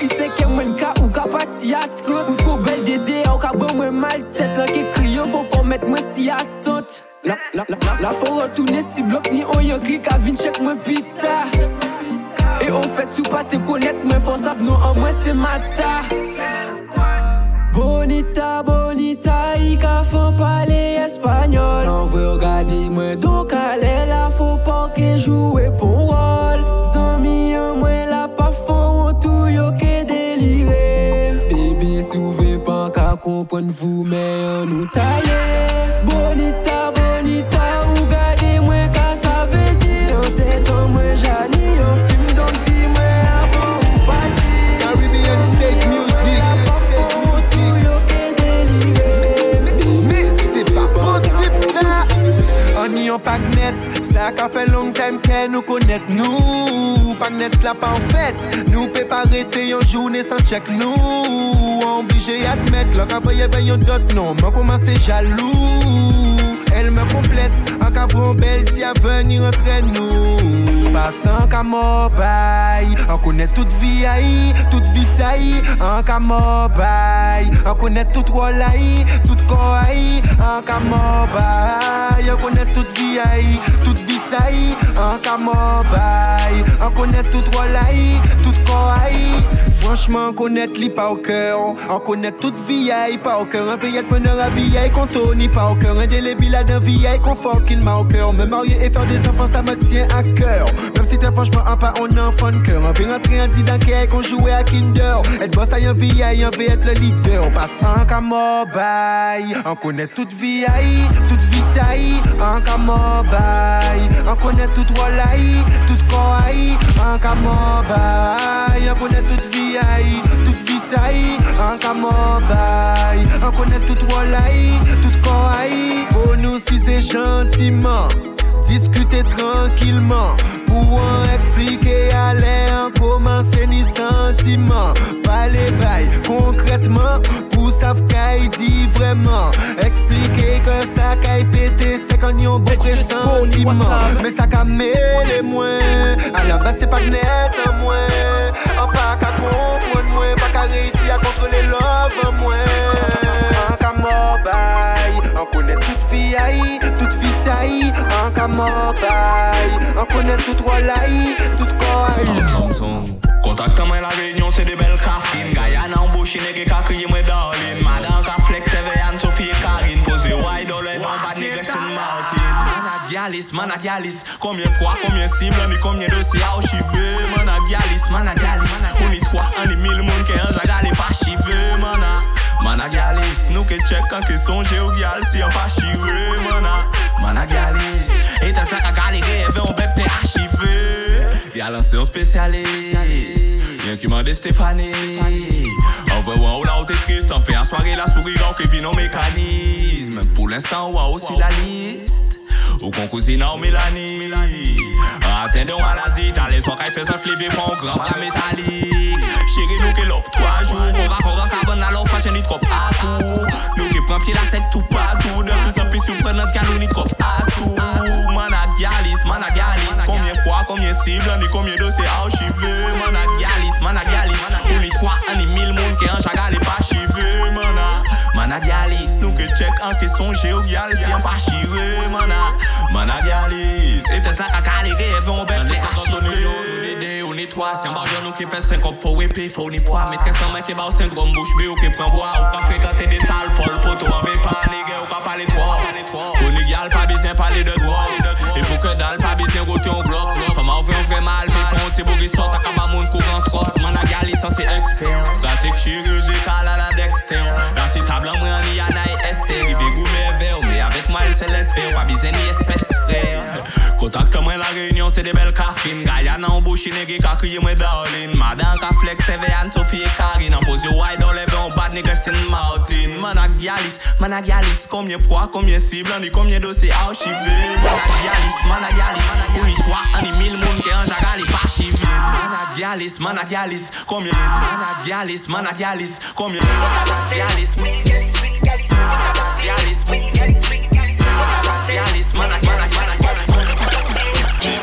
il sait que moi ka ou ka à 30 Ou qu'au bel désir ou ka bon moi mal tête. Là qui crie faut pas mettre moi si attente la, la, la, la, faut retourner si bloc ni on yon clic à vin check moi pita. Et on fait tout pas te connaître mais faut savoir en moi c'est mata. Bonita, bonita, i ka pale espanyol An vwe regarder mwen do kale la faut pas que joue pon rol San mi an mwen la pa fon tou yo ke delire Bebe souve pan ka kompon vou men an nou taye Bonita, bonita, ou gade mwen ka sa ve di An tetan mwen jani, an film don mwen ou pati Caribbean State Music. Net, ça qu'a fait long time nous connaître nous. Pas net là pas en fait, nous peut pas arrêter une journée sans check nous. Obligé admettre, là qu'après y avait d'autres non, moi commence jaloux? Elle me complète, en cavron belle si à venir entre nous. Passant qu'à mobile, on connaît toute vie aïe, toute vie saïe, en qu'à mobile. On connaît toute rôle aïe, toute corps aïe, en qu'à mobile. On connaît toute vie aïe, toute vie saïe, en qu'à mobile. On connaît toute rôle aïe, toute corps aïe. Franchement, connaître li pas au cœur. On connaît toute vie aïe, pas au cœur. Un veillette meneur à vie aïe, qu'on Tony pas au cœur. Un délébile à d'un vie aïe, confort qu'il m'a au cœur. Me marier et faire des enfants, ça me tient à cœur. Même si t'es franchement un pas, on enfant de cœur. On fait rentrer dans quai qu'on jouait à Kinder. Être boss aïe, un vie aïe, on veut être le leader. On passe en qu'à mobile. On connaît toute vie aïe, toute vie. En qu'à mobile. On connaît toute aïe, toute aïe. En qu'à mobile. On connaît toute vie aïe, toute En mobile. On connaît aïe, toute corps aïe. Faut nous c'est gentiment. Discuter tranquillement pour en expliquer à l'air commencer ni sentiment. Pas les bails concrètement pour savoir qu'il dit vraiment. Expliquer que ça qu'aille pété c'est quand yon beau pressentiment. Mais ça qu'a mêlé moins. À la base c'est pas net en moins. En pas qu'à comprendre ka reisi a kontrole love an mwen An ka mobay, an konen tout vi ay, tout vi say An ka mobay, an konen tout rolay, tout koay Kontakte mwen la reynyon se de bel kafin Gaya nan bouchi nege ka kriye mwen darlin Combien poids, combien cible, ni combien dossiers à chiver Managialis, managialis. On y trois, on y mille qui en jagale pas chiver Mana, managialis Nou ke check que songe ou gyal si an pa chive Mana, managialis Et t'as ça ka galéré, et on bête archivé Y'a lancé un spécialiste Y'en qui m'a dit Stéphanie Envoie là où t'es triste On fait un soirée la souris là qui vit nos mécanismes Pour l'instant ouais aussi la liste Ou kon cousine ou Mélanie. Atteint de maladie T'as les soins qu'elle fait ça flipper pour un grand bras métallique. Chérie nous qui l'offre trois jours. On va encore en carbone la l'offre fashion ni trop la sec tout partout. De plus plus surprenant canon ni trop à tout Managialis, managialis Combien fois, combien cibles, ni combien dossiers archivés Managialis, managialis On ni trois, on ni mille monde qui en chagal et pas chivé Mana, managialis Nous que check en qui sont géogialis Si on pas chiré, mana Managialis Et t'es ça caca les rêves, on bête les archivés on est trois, c'est un barrière nous qui fait 5 hop, faut whipper, faut ni poids. Mais très sans mec qui bat au syndrome bouche bée ou qui prend bois. Ou pas les gars, ou pas parler trois. Pour les gars, pas besoin parler de droit. Et pour que dalle, pas besoin goûter un bloc. Comment on fait un vrai mal, mais pour un petit bourg, il sort, t'as qu'à ma monde courant trop. Managali, ça c'est expert. Pratique chirurgicale à la Dexter. Dans ces tables, moi, se. Pas besoin ni espèce frère. Contacte-moi la réunion, c'est des belles cafines. Guyana en bouche, nègre, qu'a crié moi darling. Madame qu'a flex, Evean, Sophie et Karine. En pose wide, on lève en bas, nègre, c'est Martin. Managialis, Managialis, combien poids, combien cibles, on dit combien dossiers archivés. Managialis, Managialis, on y trois, on y mille moun qui en jagali, Managialis, Managialis, Managialis, Managialis, Et là on Di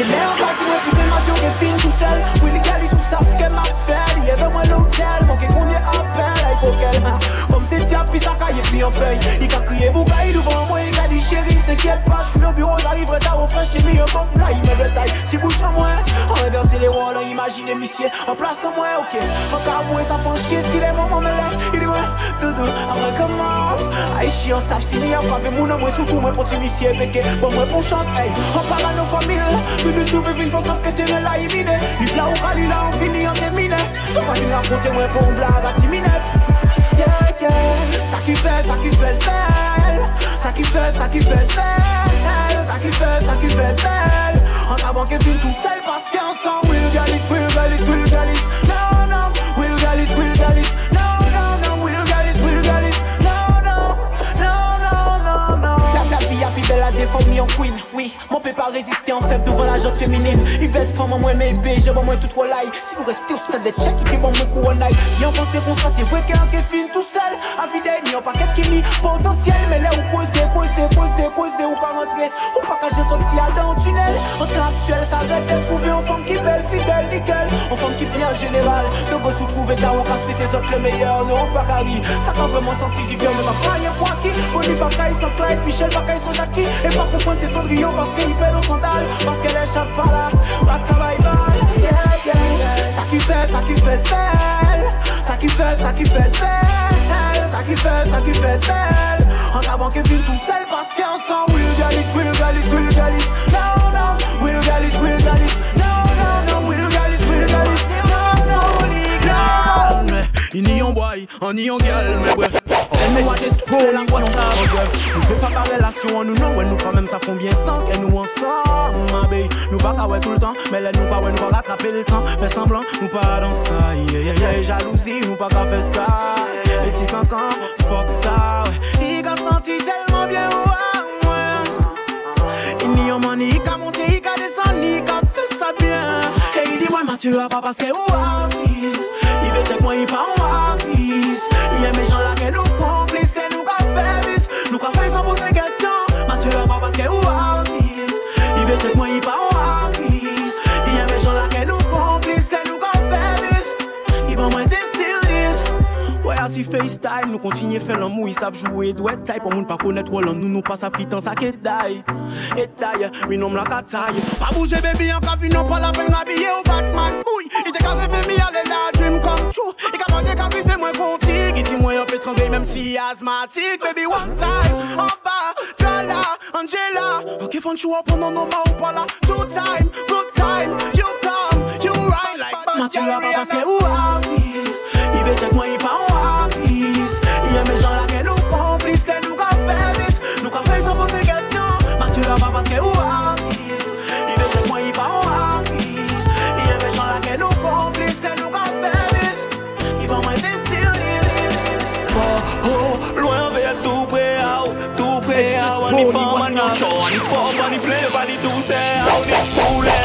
lè an pati mwen pou mwen mati ou gen film tou sel. Wili gali sou saf ke ma fel Yeve mwen loutel, mwen ke konye apel Ay kokel puis ça caille puis on paye. Il a crié bougaille devant moi Il a dit chérie t'inquiète pas Je suis au bureau j'arriverai tard au fresh J'ai mis un bon plat il de taille Si bouche en moi On reverse les rôles on imagine monsieur En place en moi ok. En caboué ça fait chier Si les moments me lèvent Il dit ouais doudou on recommence Aïe chiant savent si ni a frappé mon moi Surtout moi pour t'initier péqué. Bon moi pour chance hey On parle à nos familles. Tout de suite une fois sauf que t'es là Il au cali là on finit en terminé On va venir raconter moi pour une blague à 6 minutes. Yeah Ça qui fait, ça qui fait belle. Ça qui fait, ça qui fait belle. Ça qui fait, ça qui fait belle. En savant qu'elle filme tout seul parce qu'ensemble Will Galis, Will Galis, Will Galis Non non Will Galis, Will Galis mi en queen Oui, mon peut pas résister en faible devant la gente féminine. Il va être femme en moins mais bé, j'ai pas moins tout like Si vous restez au stade des il est bon moins couronne Si on pensait qu'on ça, c'est vrai qu'un qui film tout seul. À vide, ni en paquet qui ni potentiel. Mais là où poser, poser, poser, poser Ou pas rentrer, ou pas cacher sorti à dans le tunnel. En temps actuel, ça arrête de trouver une femme qui belle, fidèle, nickel. Une femme qui bien en général De go sous trouver ta ou qu'à souhaiter autres le meilleur Non, pas carré, ça quand vraiment senti du bien Mais ma paille pour qui, Bonnie Bakaï sans Clyde, Michel Bakaï sans Jackie pas comprendre c'est Cendrillon parce qu'il pèle au sandal Parce qu'elle échappe pas là, pas travail bye Yeah, yeah, ça qui fait, ça qui fait belle. Ça qui fait, ça qui fait belle. Ça qui fait, ça qui fait belle. En savant qu'elle filme tout seul parce qu'ensemble Will Galis, Will Galis, Will Galis Non, non, Will Galis, Will Galis legal Il n'y en boy, on y en gal, mais bref. Elle nous a des pony, what's up, Nous fait pas par relation, nous non, ouais, nous pas même ça font bien temps qu'elle nous ensemble, ma baby. Nous pas ouais tout le temps, mais là nous pas ouais, nous pas rattraper le temps. Fait semblant, nous pas dans ça, yeah, yeah, yeah. Jalousie, nous pas qu'à faire ça. Et ti cancan, fuck ça, ouais. Il a senti tellement bien, ouais, ouais. Il n'y a money, Et ouais, Mathieu, pas parce que ou artiste? Il veut check moi, il pas en artiste? Il aime les gens là, que nous complices, que nous qu'a fait. Nous qu'a fait sans poser question. Mathieu, pas parce que ou artiste? Il veut check moi, il pas en Assis FaceTime, nous continuons faire l'amour, ils savent jouer douette taille pour moun pas connaître Roland, nous nous passe à fritant ça qui taille. Et taille, mi nom la kataille. Pas bouger baby, en cabine, non pas la peine habillé au Batman. Oui, il carré fait mi aller la dream come true. Il capable de carré fait moins contigue, il dit moi peu tremblé même si asthmatique. Baby, one time, en bas, Tala, Angela. Ok, fun show up, non, non, non, pas là. Two time, good time, you come, you ride like Mathieu, pas parce que ou artiste. Il veut check moi, il pas question. Mathieu, pas parce que ou artiste. Il veut check moi, il pas en artiste. Il aime les gens là, que nous complices, que nous qu'a fait bis. Il va moins être serious. Fort, oh, loin vers tout près, ah, oh, tout près On y femme, on y show, on y trop, on y play, on y douce On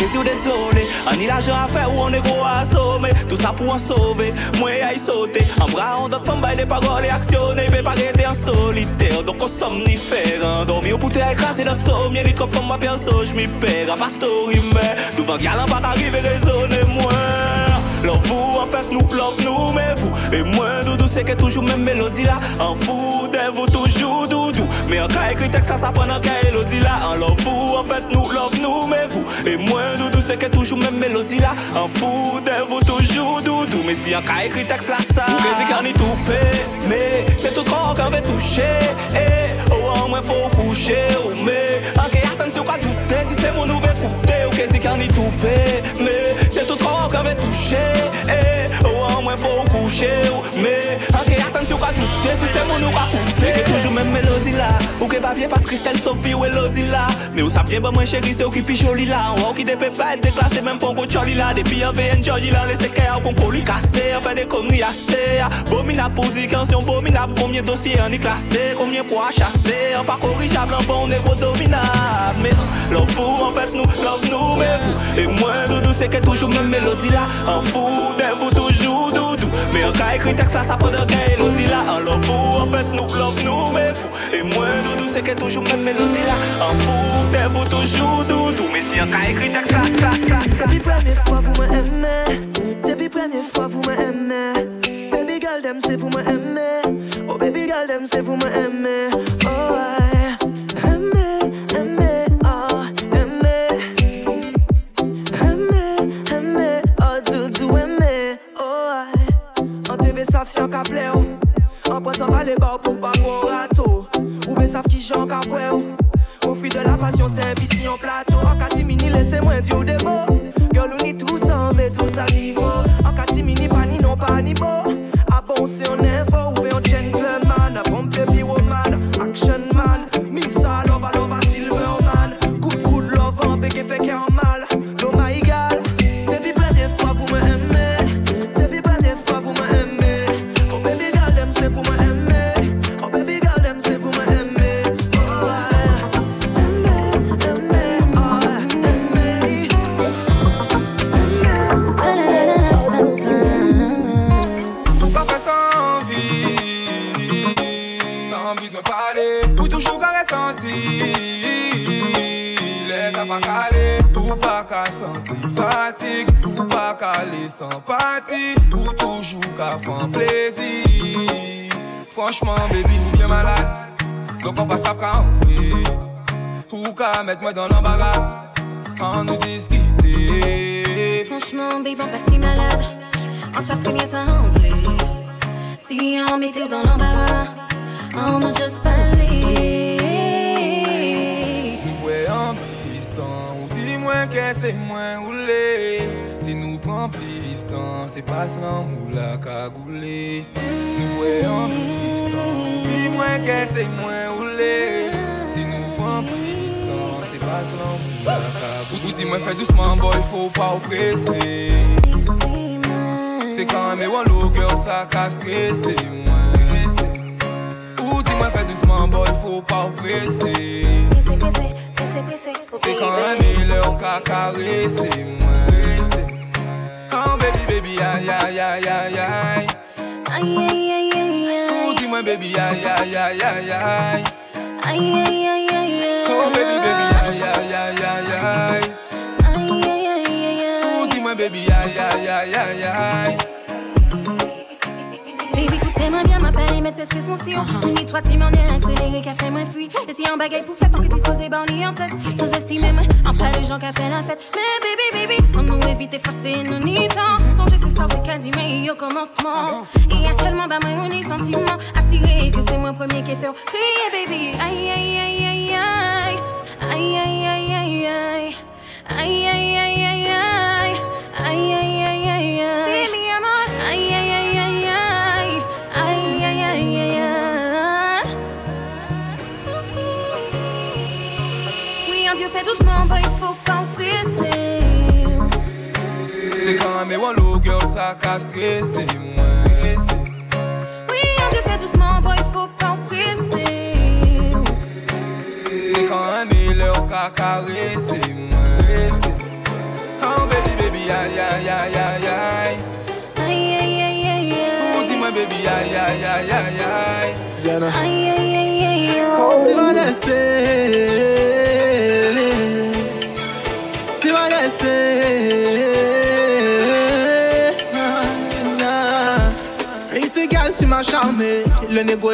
y poulet, on téléphone là qui sonne A qui désolé, on y l'argent à faire ou on est gros à assommer. Tout ça pour en sauver, moi y sauter. En bras, on doit femme bailler des paroles et actionner. Mais pas rester en solitaire, donc on somnifère. Dormir au pouté écrasé notre sommier. Les coffres ma perso, j'm'y perds. À pas story, mais Devant galant pas arriver raisonner moi Love vous, en fait nous, love nous, mais vous. Et moi, doudou, c'est que toujours même mélodie là. En fou, de vous toujours doudou. Mais en cas écrit texte, ça, ça prend un cas mélodie là. En love vous, en fait nous, love nous, mais vous. Et moi, doudou, c'est que toujours même mélodie là. En fou, de vous toujours doudou. Mais si en cas écrit texte là, ça. Vous dire qu'on est tout mais c'est tout trop qu'on veut toucher. Eh, oh, au moins faut coucher, oh, mais. En cas, attention, quoi douter Si c'est mon nouvel écouter, ok, c'est qu'on est tout mais c'est tout trop qu'on veut toucher eh, oh, moins faut coucher, mais ok, attention qu'à tout, si c'est mon ou qu'à C'est toujours même mélodie là, ou que papier parce Christelle Sophie ou Elodie là. Mais où ça vient, bah, moi chérie, c'est au qui plus joli là. On qui des pas être déclassé, même pour là. Depuis un VN Johnny là, laissez qu'à un poli cassé, on fait des conneries assez. Bomina pour dire un bomina, combien de dossiers on est classé, combien pour chasser, on pas corrigeable, un bon négro dominable. Mais love vous, en fait, nous, love nous, mais vous. Et moi, doudou, c'est que toujours même mélodie là. En fou, de vous toujours doudou. Mais on a écrit texte ça, ça peut de mélodie là? En love vous, en fait, nous, love nous, mais fou. Et moi, doudou, c'est que toujours même mélodie là. En fou, de vous toujours doudou. Mais si on a écrit texte ça, ça, ça. C'est la première fois vous m'aimez. La première fois vous m'aimez. Baby girl, them, c'est vous m'aimez. Oh, baby girl, them, c'est vous m'aimez. Oh, Savent si on ka ple ou. En poisson, pas les bords pour pas pour rato. Ou ka ou. Au fruit de la passion, c'est ici en plateau. En catimini, laissez-moi dire des mots. Girl, on est tous en mais tous à niveau. En catimini, pas ni non, pas ni beau. Ah bon, c'est en info, ou un gentleman. A bon baby woman, action man. Missa, oppresser. C'est quand même un girl, ça stresser moi. Ou dis-moi fais doucement, boy, faut pas oppresser. C'est quand même leur qu'a caressé. Oh baby, baby, aïe, aïe, aïe, aïe, aïe. Aïe, aïe, aïe, aïe, aïe. Ou dis-moi baby, aïe, aïe, aïe, aïe. Aïe,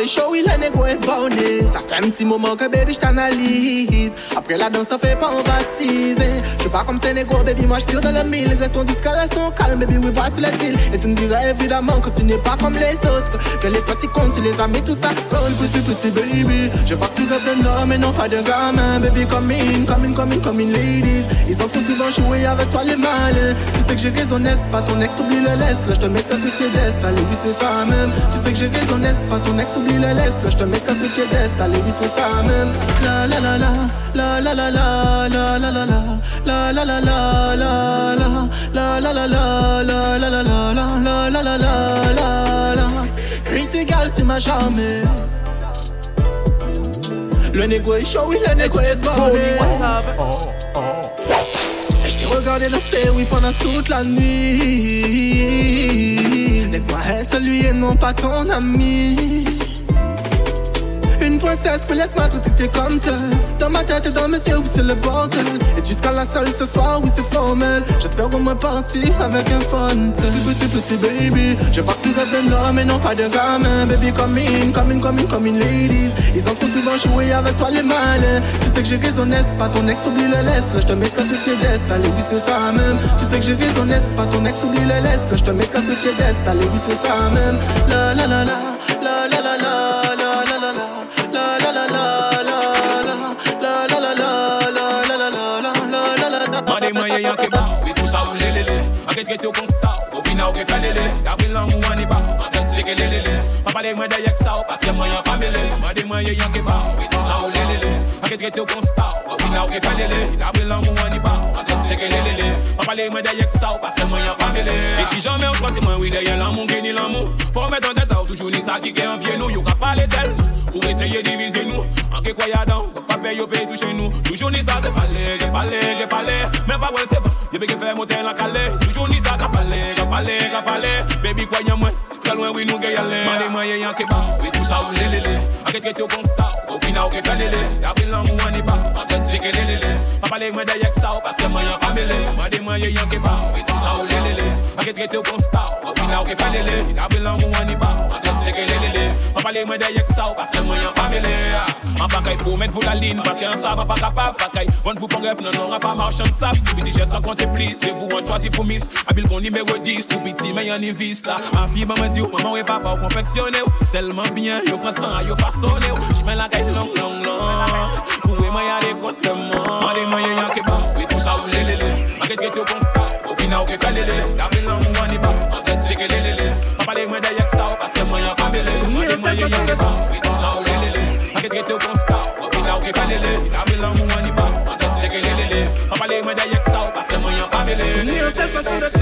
chaud, oui, le négo est borné. Ça fait un petit moment que baby, je t'analyse. Après la danse, t'en fais pas, on va teaser. Je suis pas comme ces négos, baby, moi je tire dans le mille. Restons discrets, restons calmes, baby, oui, voici le deal. Et tu me diras évidemment que tu n'es pas comme les autres. Que les petits comptes, les as mis tout ça. Comme petit, petit baby. Je vois non pas d'un gamin. Baby, come in, come in, come in, come in, ladies. Ils ont trop souvent joué avec toi les malins. Tu sais que j'ai raison, n'est-ce pas? Ton ex oublie le laisse. Là, je te mets que sur tes destes. Allez, oui, c'est ça même. Tu sais que j'ai raison, n'est-ce pas? Ton ex oublie le laisse. Là, je te mets que sur tes destes. Allez, oui, c'est ça même. La la la la, la la la la, la la la la, la la la la, la la la la la la, la la la la, la la la la la la la. Prince égal, tu m'as charmé. Le négo est chaud, oui, le négo est borné. Je t'ai regardé danser, oui, pendant toute la nuit. Laisse-moi être celui et non pas ton ami. Une princesse, mais laisse-moi était comme tel. Dans ma tête et dans mes yeux, oui, c'est le bordel. Et jusqu'à la seule ce soir, oui, c'est formel. J'espère au moins partir avec un fun. Petit, petit, petit baby. Je rêves d'un homme et non pas de gamin. Baby, come in, come in, come in, come in, ladies. Ils ont trop souvent joué avec toi les malins. Tu sais que j'ai raison, n'est-ce pas? Ton ex oublie le laisse. Je te mets que sur tes destes. Allez, oui, c'est ça même. Tu sais que j'ai raison, n'est-ce pas? Ton ex oublie le laisse. Je te mets que sur tes. Allez, oui, c'est ça même. La la la, la to go stop. We now get seu konstal Opina ou ke felele Kabila mou aniba Anten seke lelele Papale mwen de yek saw Paske mwen yon pamele Mwen de mwen ye yon ke baw E tou sa ou lelele I get get to Anke tre seu konstal Opina ou ke felele Kabila mou aniba shekelelele Mwen pale mwen de yek sa ou paske mwen yon pamele E si jamen ou chwa si mwen wide yon lan moun gen ni lan moun Fò mwen ton teta ou toujou ni sa ki gen anvye nou Yo ka pale tel. Pou eseye divize nou Anke kwa yadan, wak pa pe yo pe touche nou. Toujou ni sa ke pale, ke pale, ke pale. Men pa wèl pe la kale. Toujou ni sa ka pale, ka pale, Baby kwa yon mwen. Yal mwen wè nou gen yal lè Mane mwen yè yon ke ba Wè tou sa ou lè lè lè Anke kret yo konsta we pina ou ke fè lè lè Yabri lan mwen ni ba Anke tse ke lè lè lè Pa pale mwen de yek sa ou Paske mwen yon pa mè lè mwen yè yon ke ba Wè tou sa ou lè lè lè Anke kret yo konsta we pina ou ke fè lè lè Yabri lan mwen ni ba sekelelele An pale mwen de yek sa ou paske mwen yon pamele An pakay pou men fou dalin paske an sa mwen pa kapab Pakay von fou pangrep nan an pa marchan sap Biti jes rakonte plis se vou an chwazi pou mis Abil kon nimewe dis pou men yon invis la An fi maman di ou maman we papa ou konfeksyone ou Telman byen yo pran a yo fasone ou la long long long. que pas. Ni telle façon de.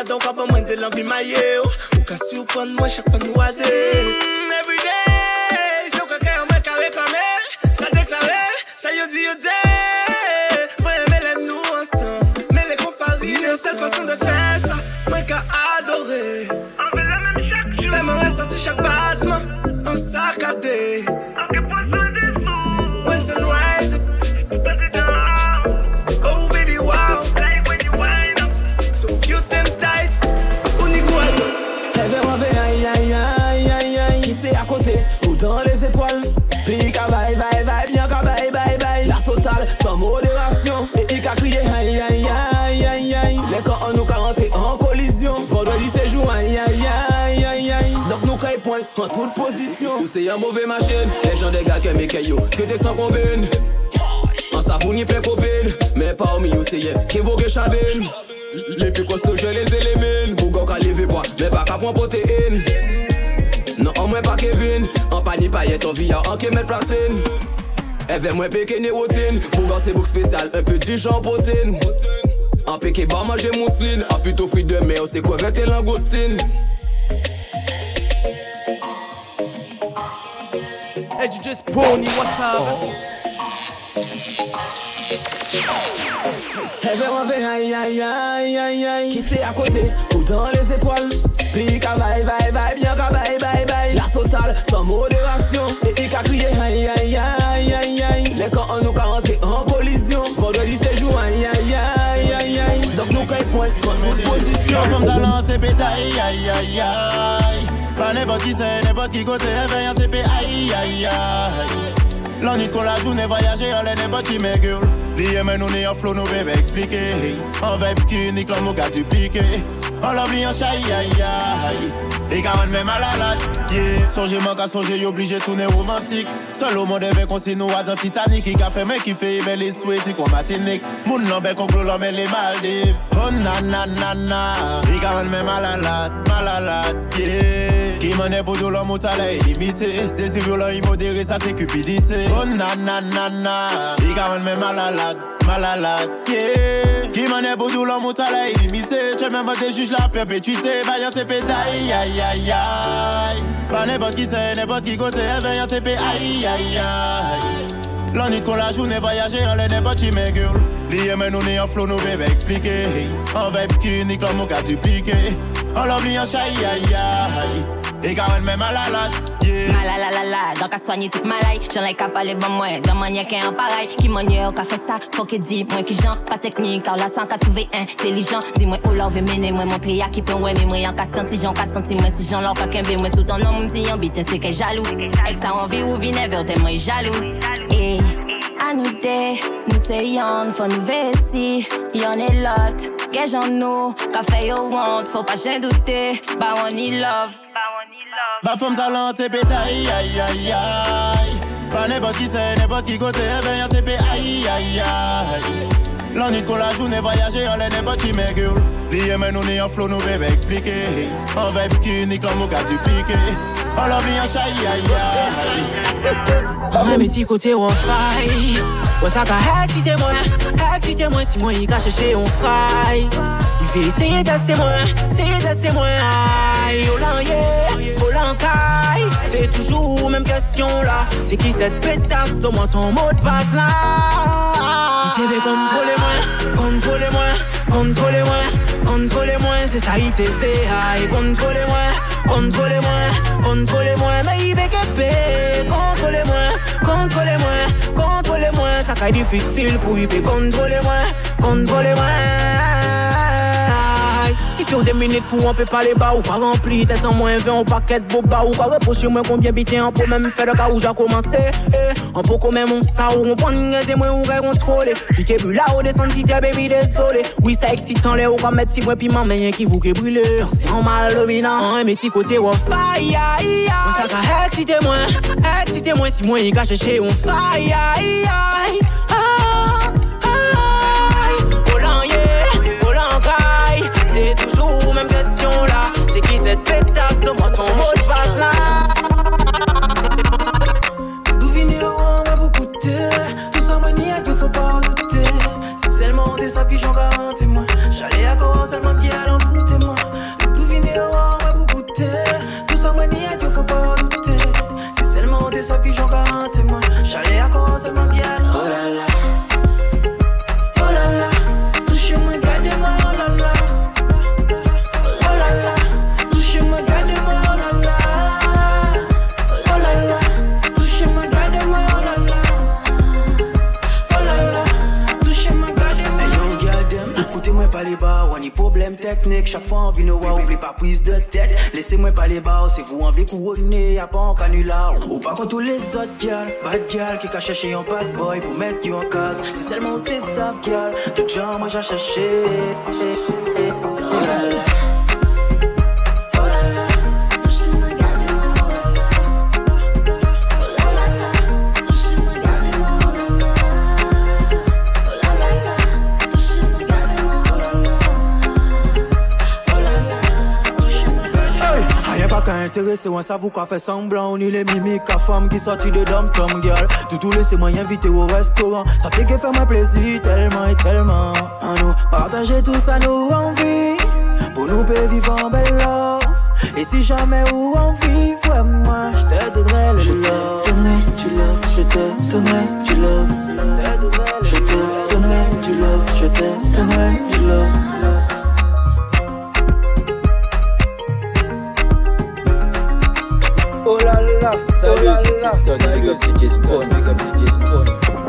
ya don kwa pa mwen de lan vi maye yo. Ou kasi ou pon mwen chak pan wade yo c'est un mauvais machine Les gens des gars qui aiment les Que t'es sans combine En savon ni plein copine Mais pas au milieu c'est Qui vaut que chabine Les plus costauds je les élimine Bougon qu'à lever bois Mais pas qu'à point protéine Non, en moins pas Kevin. En ni paillette, en vie, en qui mettre platine. Elle moins péquer ni routine. Pour c'est book spécial, un petit champ protéine. En péqué, bar manger mousseline. En plutôt fruit de mer, c'est quoi, et langoustine. Tony, what's up? Everyone fait aïe aïe aïe aïe aïe Qui c'est à côté ou dans les étoiles Pli ka bye bye bye, bien ka bye bye bye La totale, sans modération Et il ka crié aïe aïe aïe aïe aïe Les camps nous ka rentré en collision Vendredi c'est jour aïe aïe aïe aïe aïe Donc nous ka y point, quand nous position La femme talente pétaille aïe aïe aïe aïe n'importe qui c'est, n'importe qui côté, vient TP aïe aïe aïe. L'ennui qu'on la journée voyager, elle est n'importe qui mes girl Liye men nou ne yon flow nou bebe explike An vibe skinik lan mou ka duplike An love li yon chay yay yay E ka wan men malalat yeah. Sonje man ka sonje yo oblige tourne romantik Solo moun deve konsi nou adan Titanic Ki ka fe men ki fe ibe li sweti kwa matinik Moun lan bel kon klo lan men li Maldiv Oh na na na na. E ka wan men malalat, malalat yeah. Mane pou do lan mou tala e limite Desi violent imodere sa se cupidite Oh E malalat Malalat, yeah. Qui pour tout l'homme au talent illimité Tu même pas juge la perpétuité. Vaillant te péter, aïe aïe aïe Pas n'importe qui c'est, n'importe qui côté. Vaillant te péter, aïe aïe aïe. L'ennui qu'on la journée voyager en qui mes girl Liye men nou ne yon flow nou bebe explike En vibe l'homme au ka duplike En yon chay aïe aïe E ka wen men malalat, yeah. Malalalala, donc à soigner toute maladie J'en ai qu'à parler bon moi, dans qui est en pareil Qui manière qu'a fait ça, faut que dit moi qui j'en Pas technique, car la sang qu'a trouvé intelligent. Dis-moi où l'on veut mener, moi montrer à qui peut ouais Mais moi y'en qu'a senti, j'en qu'a senti Moi si j'en l'en qu'a qu'un moi sous ton nom M'dit y'en bitin c'est qu'est jaloux. Avec ça envie ou vinaigre, t'es moi jalouse. Et à nous deux, nous c'est y'en, faut nous vestir Y'en est l'autre, qu'est j'en nous Qu'a fait yo want, faut pas j'en douter Bah on y love Ma femme talent TP aïe aïe aïe aïe. Pas n'importe qui c'est, n'importe qui côté vient TP aïe aïe aïe. L'ennui qu'on la journée voyager en l'air n'importe qui mes girl Liye men nou ne yon flow nou bebe explike En vibe skinik lan mou ka duplike En love li yon chay aïe aïe. Un petit côté on faille. Ouais ça ka exciter moi. Exciter moi si moi il ka chercher on faille Fait essayer d'ester moi Essayer d'ester moi Aïe oh yeah. Oh C'est toujours même question là. C'est qui cette pétasse? Donne-moi ton mot de passe là. Il t'avait contrôler moi Contrôler moi Contrôler moi Contrôler moi C'est ça il t'est fait. Aïe contrôler moi Contrôlez-moi, contrôlez-moi, mais il fait Contrôlez-moi, contrôlez-moi, contrôlez-moi. Ça caille difficile pour y contrôlez-moi, contrôlez-moi. Tu des minutes pour on peut parler bas ou pas rempli Tête en moins 20 au paquet de boba ou quoi reprocher moi combien bité on peut même faire le cas où j'ai commencé eh, On peut même un star ou on prend une et moi ou contrôler Piqué bu là ou descendre si t'es baby désolé. Oui ça excitant les ou pas mettre si moi piment mais rien qui vous brûle C'est en mal dominant Un petit côté ou aïe On s'en excitez moi Excitez moi si moi il cache chez on faille aïe aïe. C'est toujours même question là. Cette pétasse, donne-moi ton mot de passe là. D'où vient on va beaucoup goûter. Tout ça maniaque, il faut pas en douter. C'est seulement des sables qui j'en garantis moi. J'allais à quoi seulement qui a l'envoûter moi. D'où vient on va beaucoup goûter. Tout ça maniaque, il faut pas en douter. C'est seulement des sables qui j'en garantis moi. J'allais à quoi seulement qui a technique. Chaque fois on vient nous voir, ouvrez pas prise de tête. Laissez-moi pas les bas, c'est vous envie couronner, y'a pas en canular. Ou pas contre tous les autres gals, bad gal qui qu'a cherché un bad boy pour mettre you en case. C'est seulement tes saves gal, tout genre moi j'ai cherché. Intéressé, on s'avoue qu'on fait semblant. On est les mimiques à femme qui sortit de dom tom girl. Tout tout laissé moi inviter au restaurant. Ça fait que faire ma plaisir tellement et tellement. À nous partager tout ça, nous envie. Pour nous peut vivre en belle love. Et si jamais où on vit, ouais, moi, je te donnerai le love. Je te donnerai du love, je te donnerai du love. Je te donnerai du love, je te donnerai du love. Oh là là, oh salut, c'est Tiston, big up DJ Spawn, big up DJ Spawn.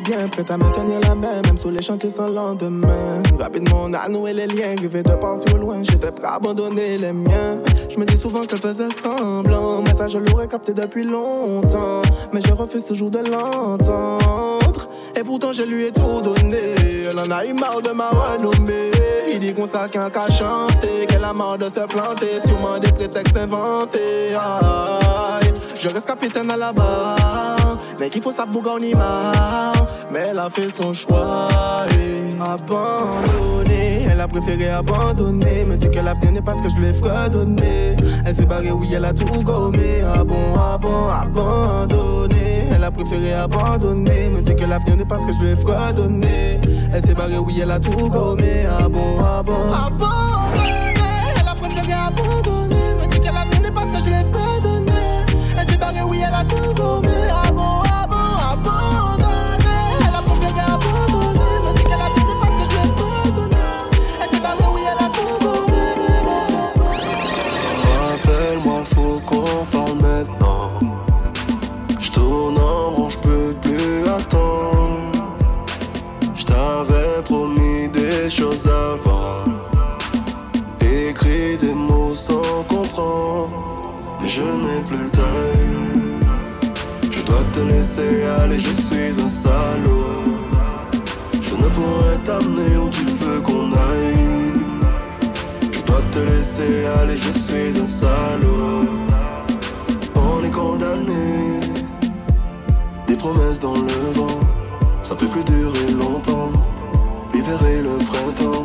Bien, prêt à me tenir la main, même sous les chantiers sans lendemain. Rapidement on a noué les liens, rêvé de au loin, j'étais prêt à abandonner les miens. Je me dis souvent que je faisais semblant, mais ça je l'aurais capté depuis longtemps. Mais je refuse toujours de l'entendre, et pourtant je lui ai tout donné. Elle en a eu marre de ma renommée. Il dit qu'on sait qu'à chanter, qu'elle a marre de se planter, sûrement des prétextes inventés. Aïe, je reste capitaine à la barre, mais qu'il faut sa bouga en image. Mais elle a fait son choix et abandonné. Elle a préféré abandonner. Me dit que l'avenir n'est pas ce que je lui ai fredonné. Elle s'est barrée, oui, elle a tout gommé. Ah bon, ah abandonné. Elle a préféré abandonner. Me dit que l'avenir n'est pas ce que je lui ai fredonné. Elle s'est barrée, oui, elle a tout gommé. Ah bon, ah bon, abandonné. Elle a préféré abandonner. Me dit que l'avenir n'est pas ce que je lui ai fredonné. Elle s'est barrée, oui, elle a tout gommé. Je n'ai plus le temps. Je dois te laisser aller, je suis un salaud. Je ne pourrais t'amener où tu veux qu'on aille. Je dois te laisser aller, je suis un salaud. On est condamné. Des promesses dans le vent, ça peut plus durer longtemps. L'hiver et le printemps,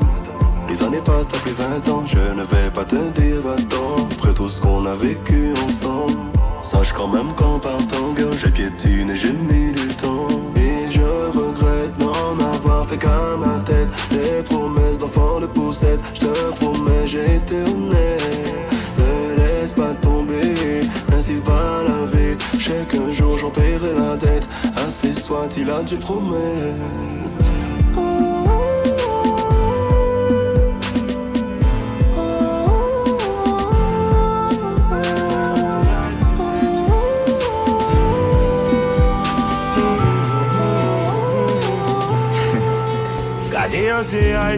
les années passent, t'as plus 20 ans. Je ne vais pas te dire va-t'en, après tout ce qu'on a vécu ensemble. Sache quand même qu'en partant, girl, j'ai piétiné, j'ai mis du temps. Et je regrette n'en avoir fait qu'à ma tête. Des promesses d'enfant de poussette, je te promets, j'ai honnête. Ne laisse pas tomber, ainsi va la vie. Je sais qu'un jour j'en paierai la dette. Assez soit-il à Dieu promet. Se a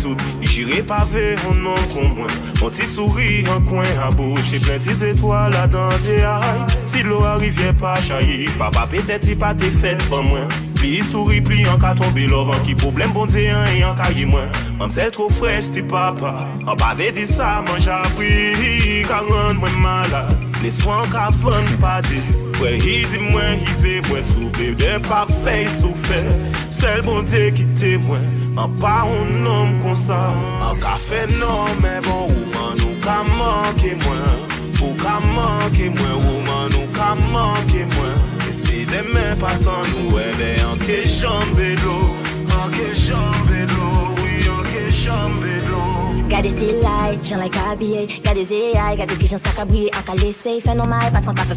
tout. I jire pave on non kon mwen On souri an kwen a bouche Plen ti zetwa la dan te ay Si lo a rivye pa chayi Papa pete ti pa te fet ban mwen Pli souri, pli an ka tombe lovan Ki problem bon te an e an kayi mwen Mam sel tro fresh ti papa. An pa ve di sa man japri Ka rend mwen malade. Le swan ka van patis Fwe hi di mwen hi ve mwen soube De pa fey soufe Sel bon te kite mwen An pa un nom kon sa. An ka fenome bon Ouman nou ka manke mwen. Ou ka manke mwen Ouman nou ka manke mwen. E si demen patan nou E de anke chanbe do An ke chanbe do Oui anke do Gade still light, jan like habillé Gade zéay, gade ki jan sak a brille An ka lese, fè non may, pasan ka fè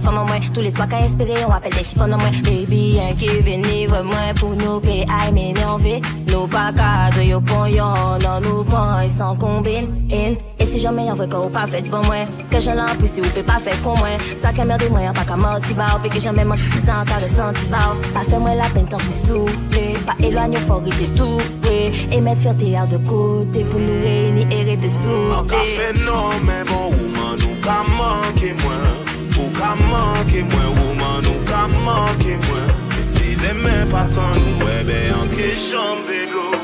Tous les soirs ka inspiré, on rappelle des siphons an mwen Baby, yon ki veni vre mwen Pou nou pe ay men yon ve Nou pa kadre yo pon yon Nan nou pon yon san in. Si jamais yon vre ka ou pa fèt bon mwen Ke jan lan pwisi ou pe pa fèt kon mwen Sa ke merde mwen, pa ka manti ba ou Pe ke jamais manti si san ka resenti ba Pa fè mwen la pen tan pi souple Pa éloigne ou forite tout ouais. Et mettre fierté hors de côté Pour nous kere te soute An ka fe nan men bon ouman nou ka manke mwen. Ou ka manke mwen ouman nou ka manke mwen. E si demen patan nou ebe anke chanm vego.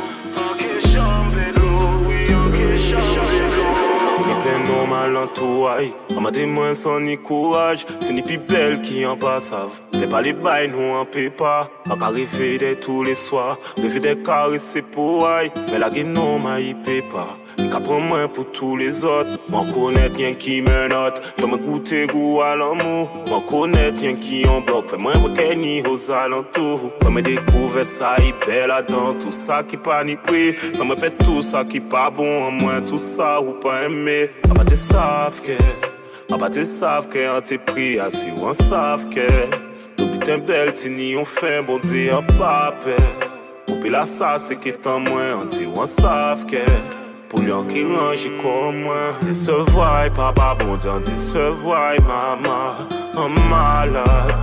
Tout aïe. On m'a moins sans ni courage, c'est ni plus belle qui en passe. Les pas les bails, nous en paie pas. A qu'arriver dès tous les soirs, rêver des caresses pour aïe. Mais la gueule non m'a y paie pas. Il prend moins pour tous les autres. M'en connaître rien qui me note. Fais-moi goûter goût à l'amour. M'en connaître rien qui en bloque. Fais-moi retenir aux alentours. Fais-moi découvrir ça, il belle là-dedans. Tout ça qui pas ni prix. Fais-moi pète tout ça qui pas bon. En moins tout ça ou pas aimer. T'es savent que. Ah bah t'es savent que. En t'es pris assis ou en savent que. Tout bien belle, t'y on fait bon Dieu en pas peur. Ou là ça c'est qui est en moins. On dit on savent que. Pour lui en qui range comme moi Décevoir, papa, bon Dieu, décevoir, maman Un malade,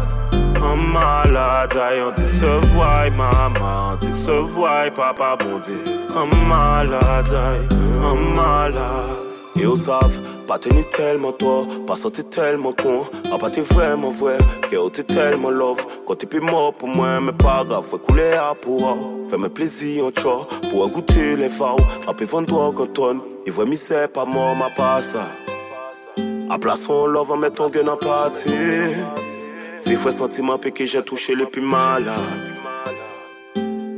un malade Aïe, décevoir, maman Décevoir, papa, bon Dieu Un malade, un malade et au savent, pas tenir tellement toi, pas sortir tellement con. A pas t'es vraiment vrai, que t'es tellement love. Quand t'es plus mort pour moi, mais pas grave, fais couler à pour Fais-moi plaisir en tchor, pour goûter les faux. Après vendre quand tonne, il voit c'est pas mort, ma passe. A place on love, en mettant gun en partie. Si fois sentiment que j'ai touché le plus malade.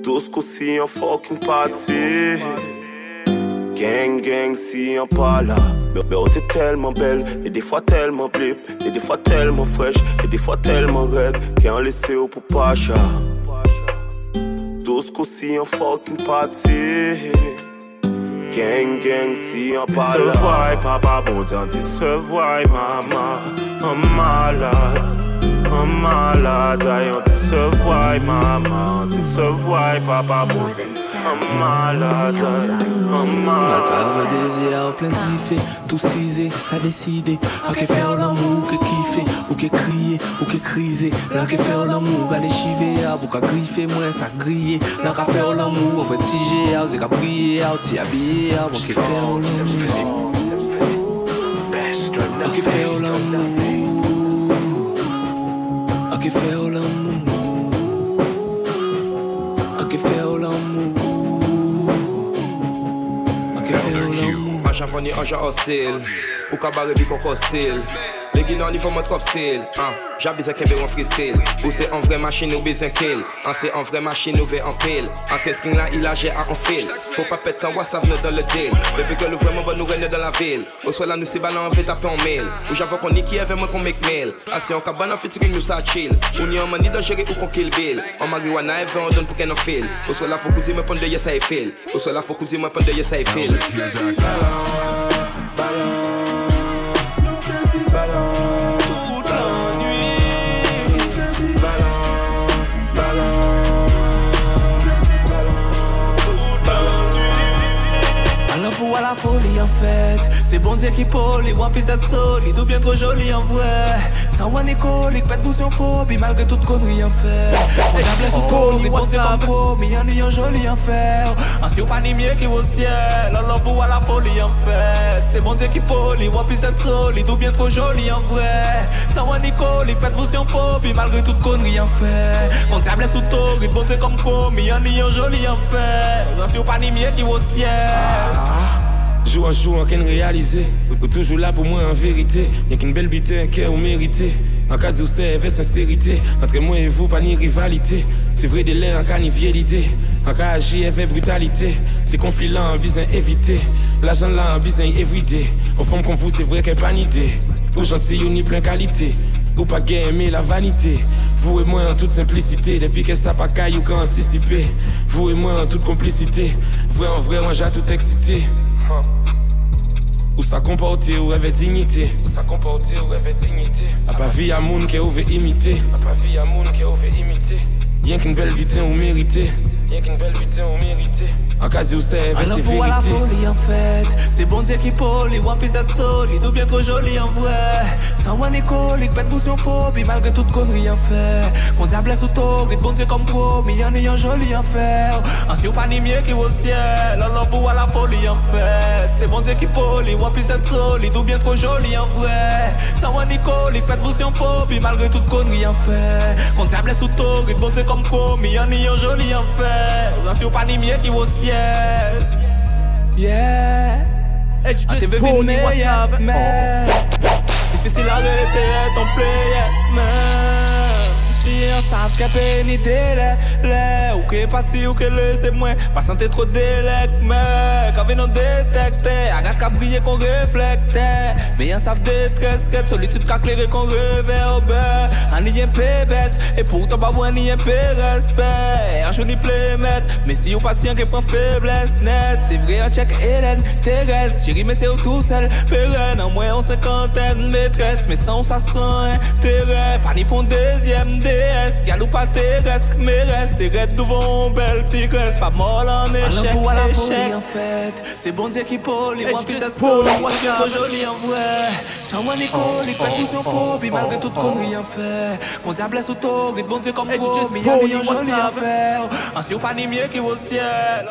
Tous coups en fucking party. Gang, gang, si on pas là. Mais, t'es tellement belle, et des fois tellement blip, et des fois tellement fraîche, et des fois tellement raide, qu'en laissé au pour pacha. Tous si en fucking party. Gang, gang, si on pas là. Décevoir, papa, bon Dieu, décevoir, maman, un malade. Un malade, on décevoir, maman, décevoir, papa, bon Dieu. Un malade, un malade. La désir, plein d'effets, tout cisé, ça décidé. À que faire l'amour, que kiffer, ou que crier, ou que criser. Là que faire l'amour, aller chiver, ou qu'à griffer, moins ça griller. Là qu'à faire l'amour, on va tiger, ou qu'à briller, ou t'y habiller, ou que faire l'amour. Ou que faire l'amour. A que faire l'amour A que faire l'amour A que faire l'amour A chaque fois ni anja hostile Ou kabare bi kon kostil Les guinan ni font mon trop style hein. J'habite un kebe en freestyle. Ou c'est en vraie machine ou besoin kill. Hein, C'est en vraie machine ou en pile. En qu'est-ce qu'il a il a j'ai en fil. Faut pas péter en WhatsApp nous dans le deal. Que le vraiment bon nous règne dans la ville. Au soit là nous c'est ballon on fait taper en mail Ou j'avoue qu'on y qui est moi qu'on make mail Assis en cabane en featuring nous ça chill. Ou ni en mani dangereux ou qu'on kill bill. En marijuana et on donne pour qu'elle en file. Au soit là faut qu'on dise moi pendant yes I feel Au soit là faut qu'on dise moi pendant yes I feel Ballon en fait, c'est bon Dieu qui poli, one piece d'être solide ou bien trop joli en vrai. Sans one écolique, de vous sur phobie malgré toute connerie en fait. On a blessé au corps, bon Dieu comme promis, en ayant joli en fer. En si pas ni mieux qui au ciel, la fou à la folie en fait. C'est bon Dieu qui poli, one piece d'être solide ou bien trop joli en vrai. Sans one écolique, de vous sur phobie malgré toute connerie en fait. On a blessé au torride, bon Dieu comme promis, en ayant joli en fer. En si pas ni mieux qui au ciel. Jour à jour, qu'elle réalisé. Ou toujours là pour moi en vérité. Y'a qu'une belle bite, un cœur mérité. En cas de avec sincérité. Entre moi et vous, pas ni rivalité. C'est vrai de l'air, en cas ni l'idée. En cas agir avec brutalité. Ces conflits là, en besoin éviter. L'argent là, en besoin everyday. Aux femmes comme vous, c'est vrai qu'elle pas idée. Ou gentil, ou ni plein qualité. Ou pas aimer la vanité. Vous et moi en toute simplicité, depuis que ça pas caille ou qu'à anticiper. Vous et moi en toute complicité, vrai en vrai, moi j'ai tout excité. Ou ça comporter ou avait dignité. Ou ça comporter ou avait dignité. A pas vie à moun qui veut imiter. A pas vie à moun qui veut imiter. Rien qu'une belle vitin ou mérité. Rien qu'une belle vitin ou mérité. En cas où c'est vrai, c'est vérité. à la folie en fait. C'est bon Dieu qui poli, one piece d'être solide ou bien que joli en vrai. Sans one écolique, pète vous sur phobie malgré toute connerie en fait. Qu'on diable sous torride, bon Dieu comme promis, en ayant joli en faire. En si ou pas ni mieux qui au ciel. Alors vous à la folie en fait. C'est bon Dieu qui poli, one piece d'être solide ou bien trop joli en vrai. Sans one écolique, pète vous sur phobie malgré toute connerie en fait. Qu'on diable sous torride, bon Dieu comme promis, en ayant joli en faire. Lansi ou panimye ki wos yel Yeah. ATV vini wasab Difisil a rete ton pleye Men yon sav ke pe ni dele Le, ou ke pati ou ke le se mwen Pa sante tro delek me Ka ve non detekte Agat ka brille kon reflekte Me yon sav detres ket Solitude klere kon reverbe An ni yen pe bet E pou to ba wen ni yen pe respect. An chou ni plemet Me si ou pati an ke pren febles net Se vre an chek elen teres Chéri me se ou tout sel Peren an mwen on cinquantaine maîtresse. Mais sans ça sans intérêt. Pas ni pour deuxième DS Galou pas terrestre mais reste Des raids devant belle tigresse Pas molle en échec À la folie en fait. C'est bon Dieu qui poli qui up? trop joli en vrai. Sans moi Nicolique Pas de vision phobie Malgré toute connerie en fait. Mon diable est sous torride Bon Dieu comme Hey, pro just Mais y'a poli, rien what's joli à faire. Ainsi ou pas ni mieux qui au ciel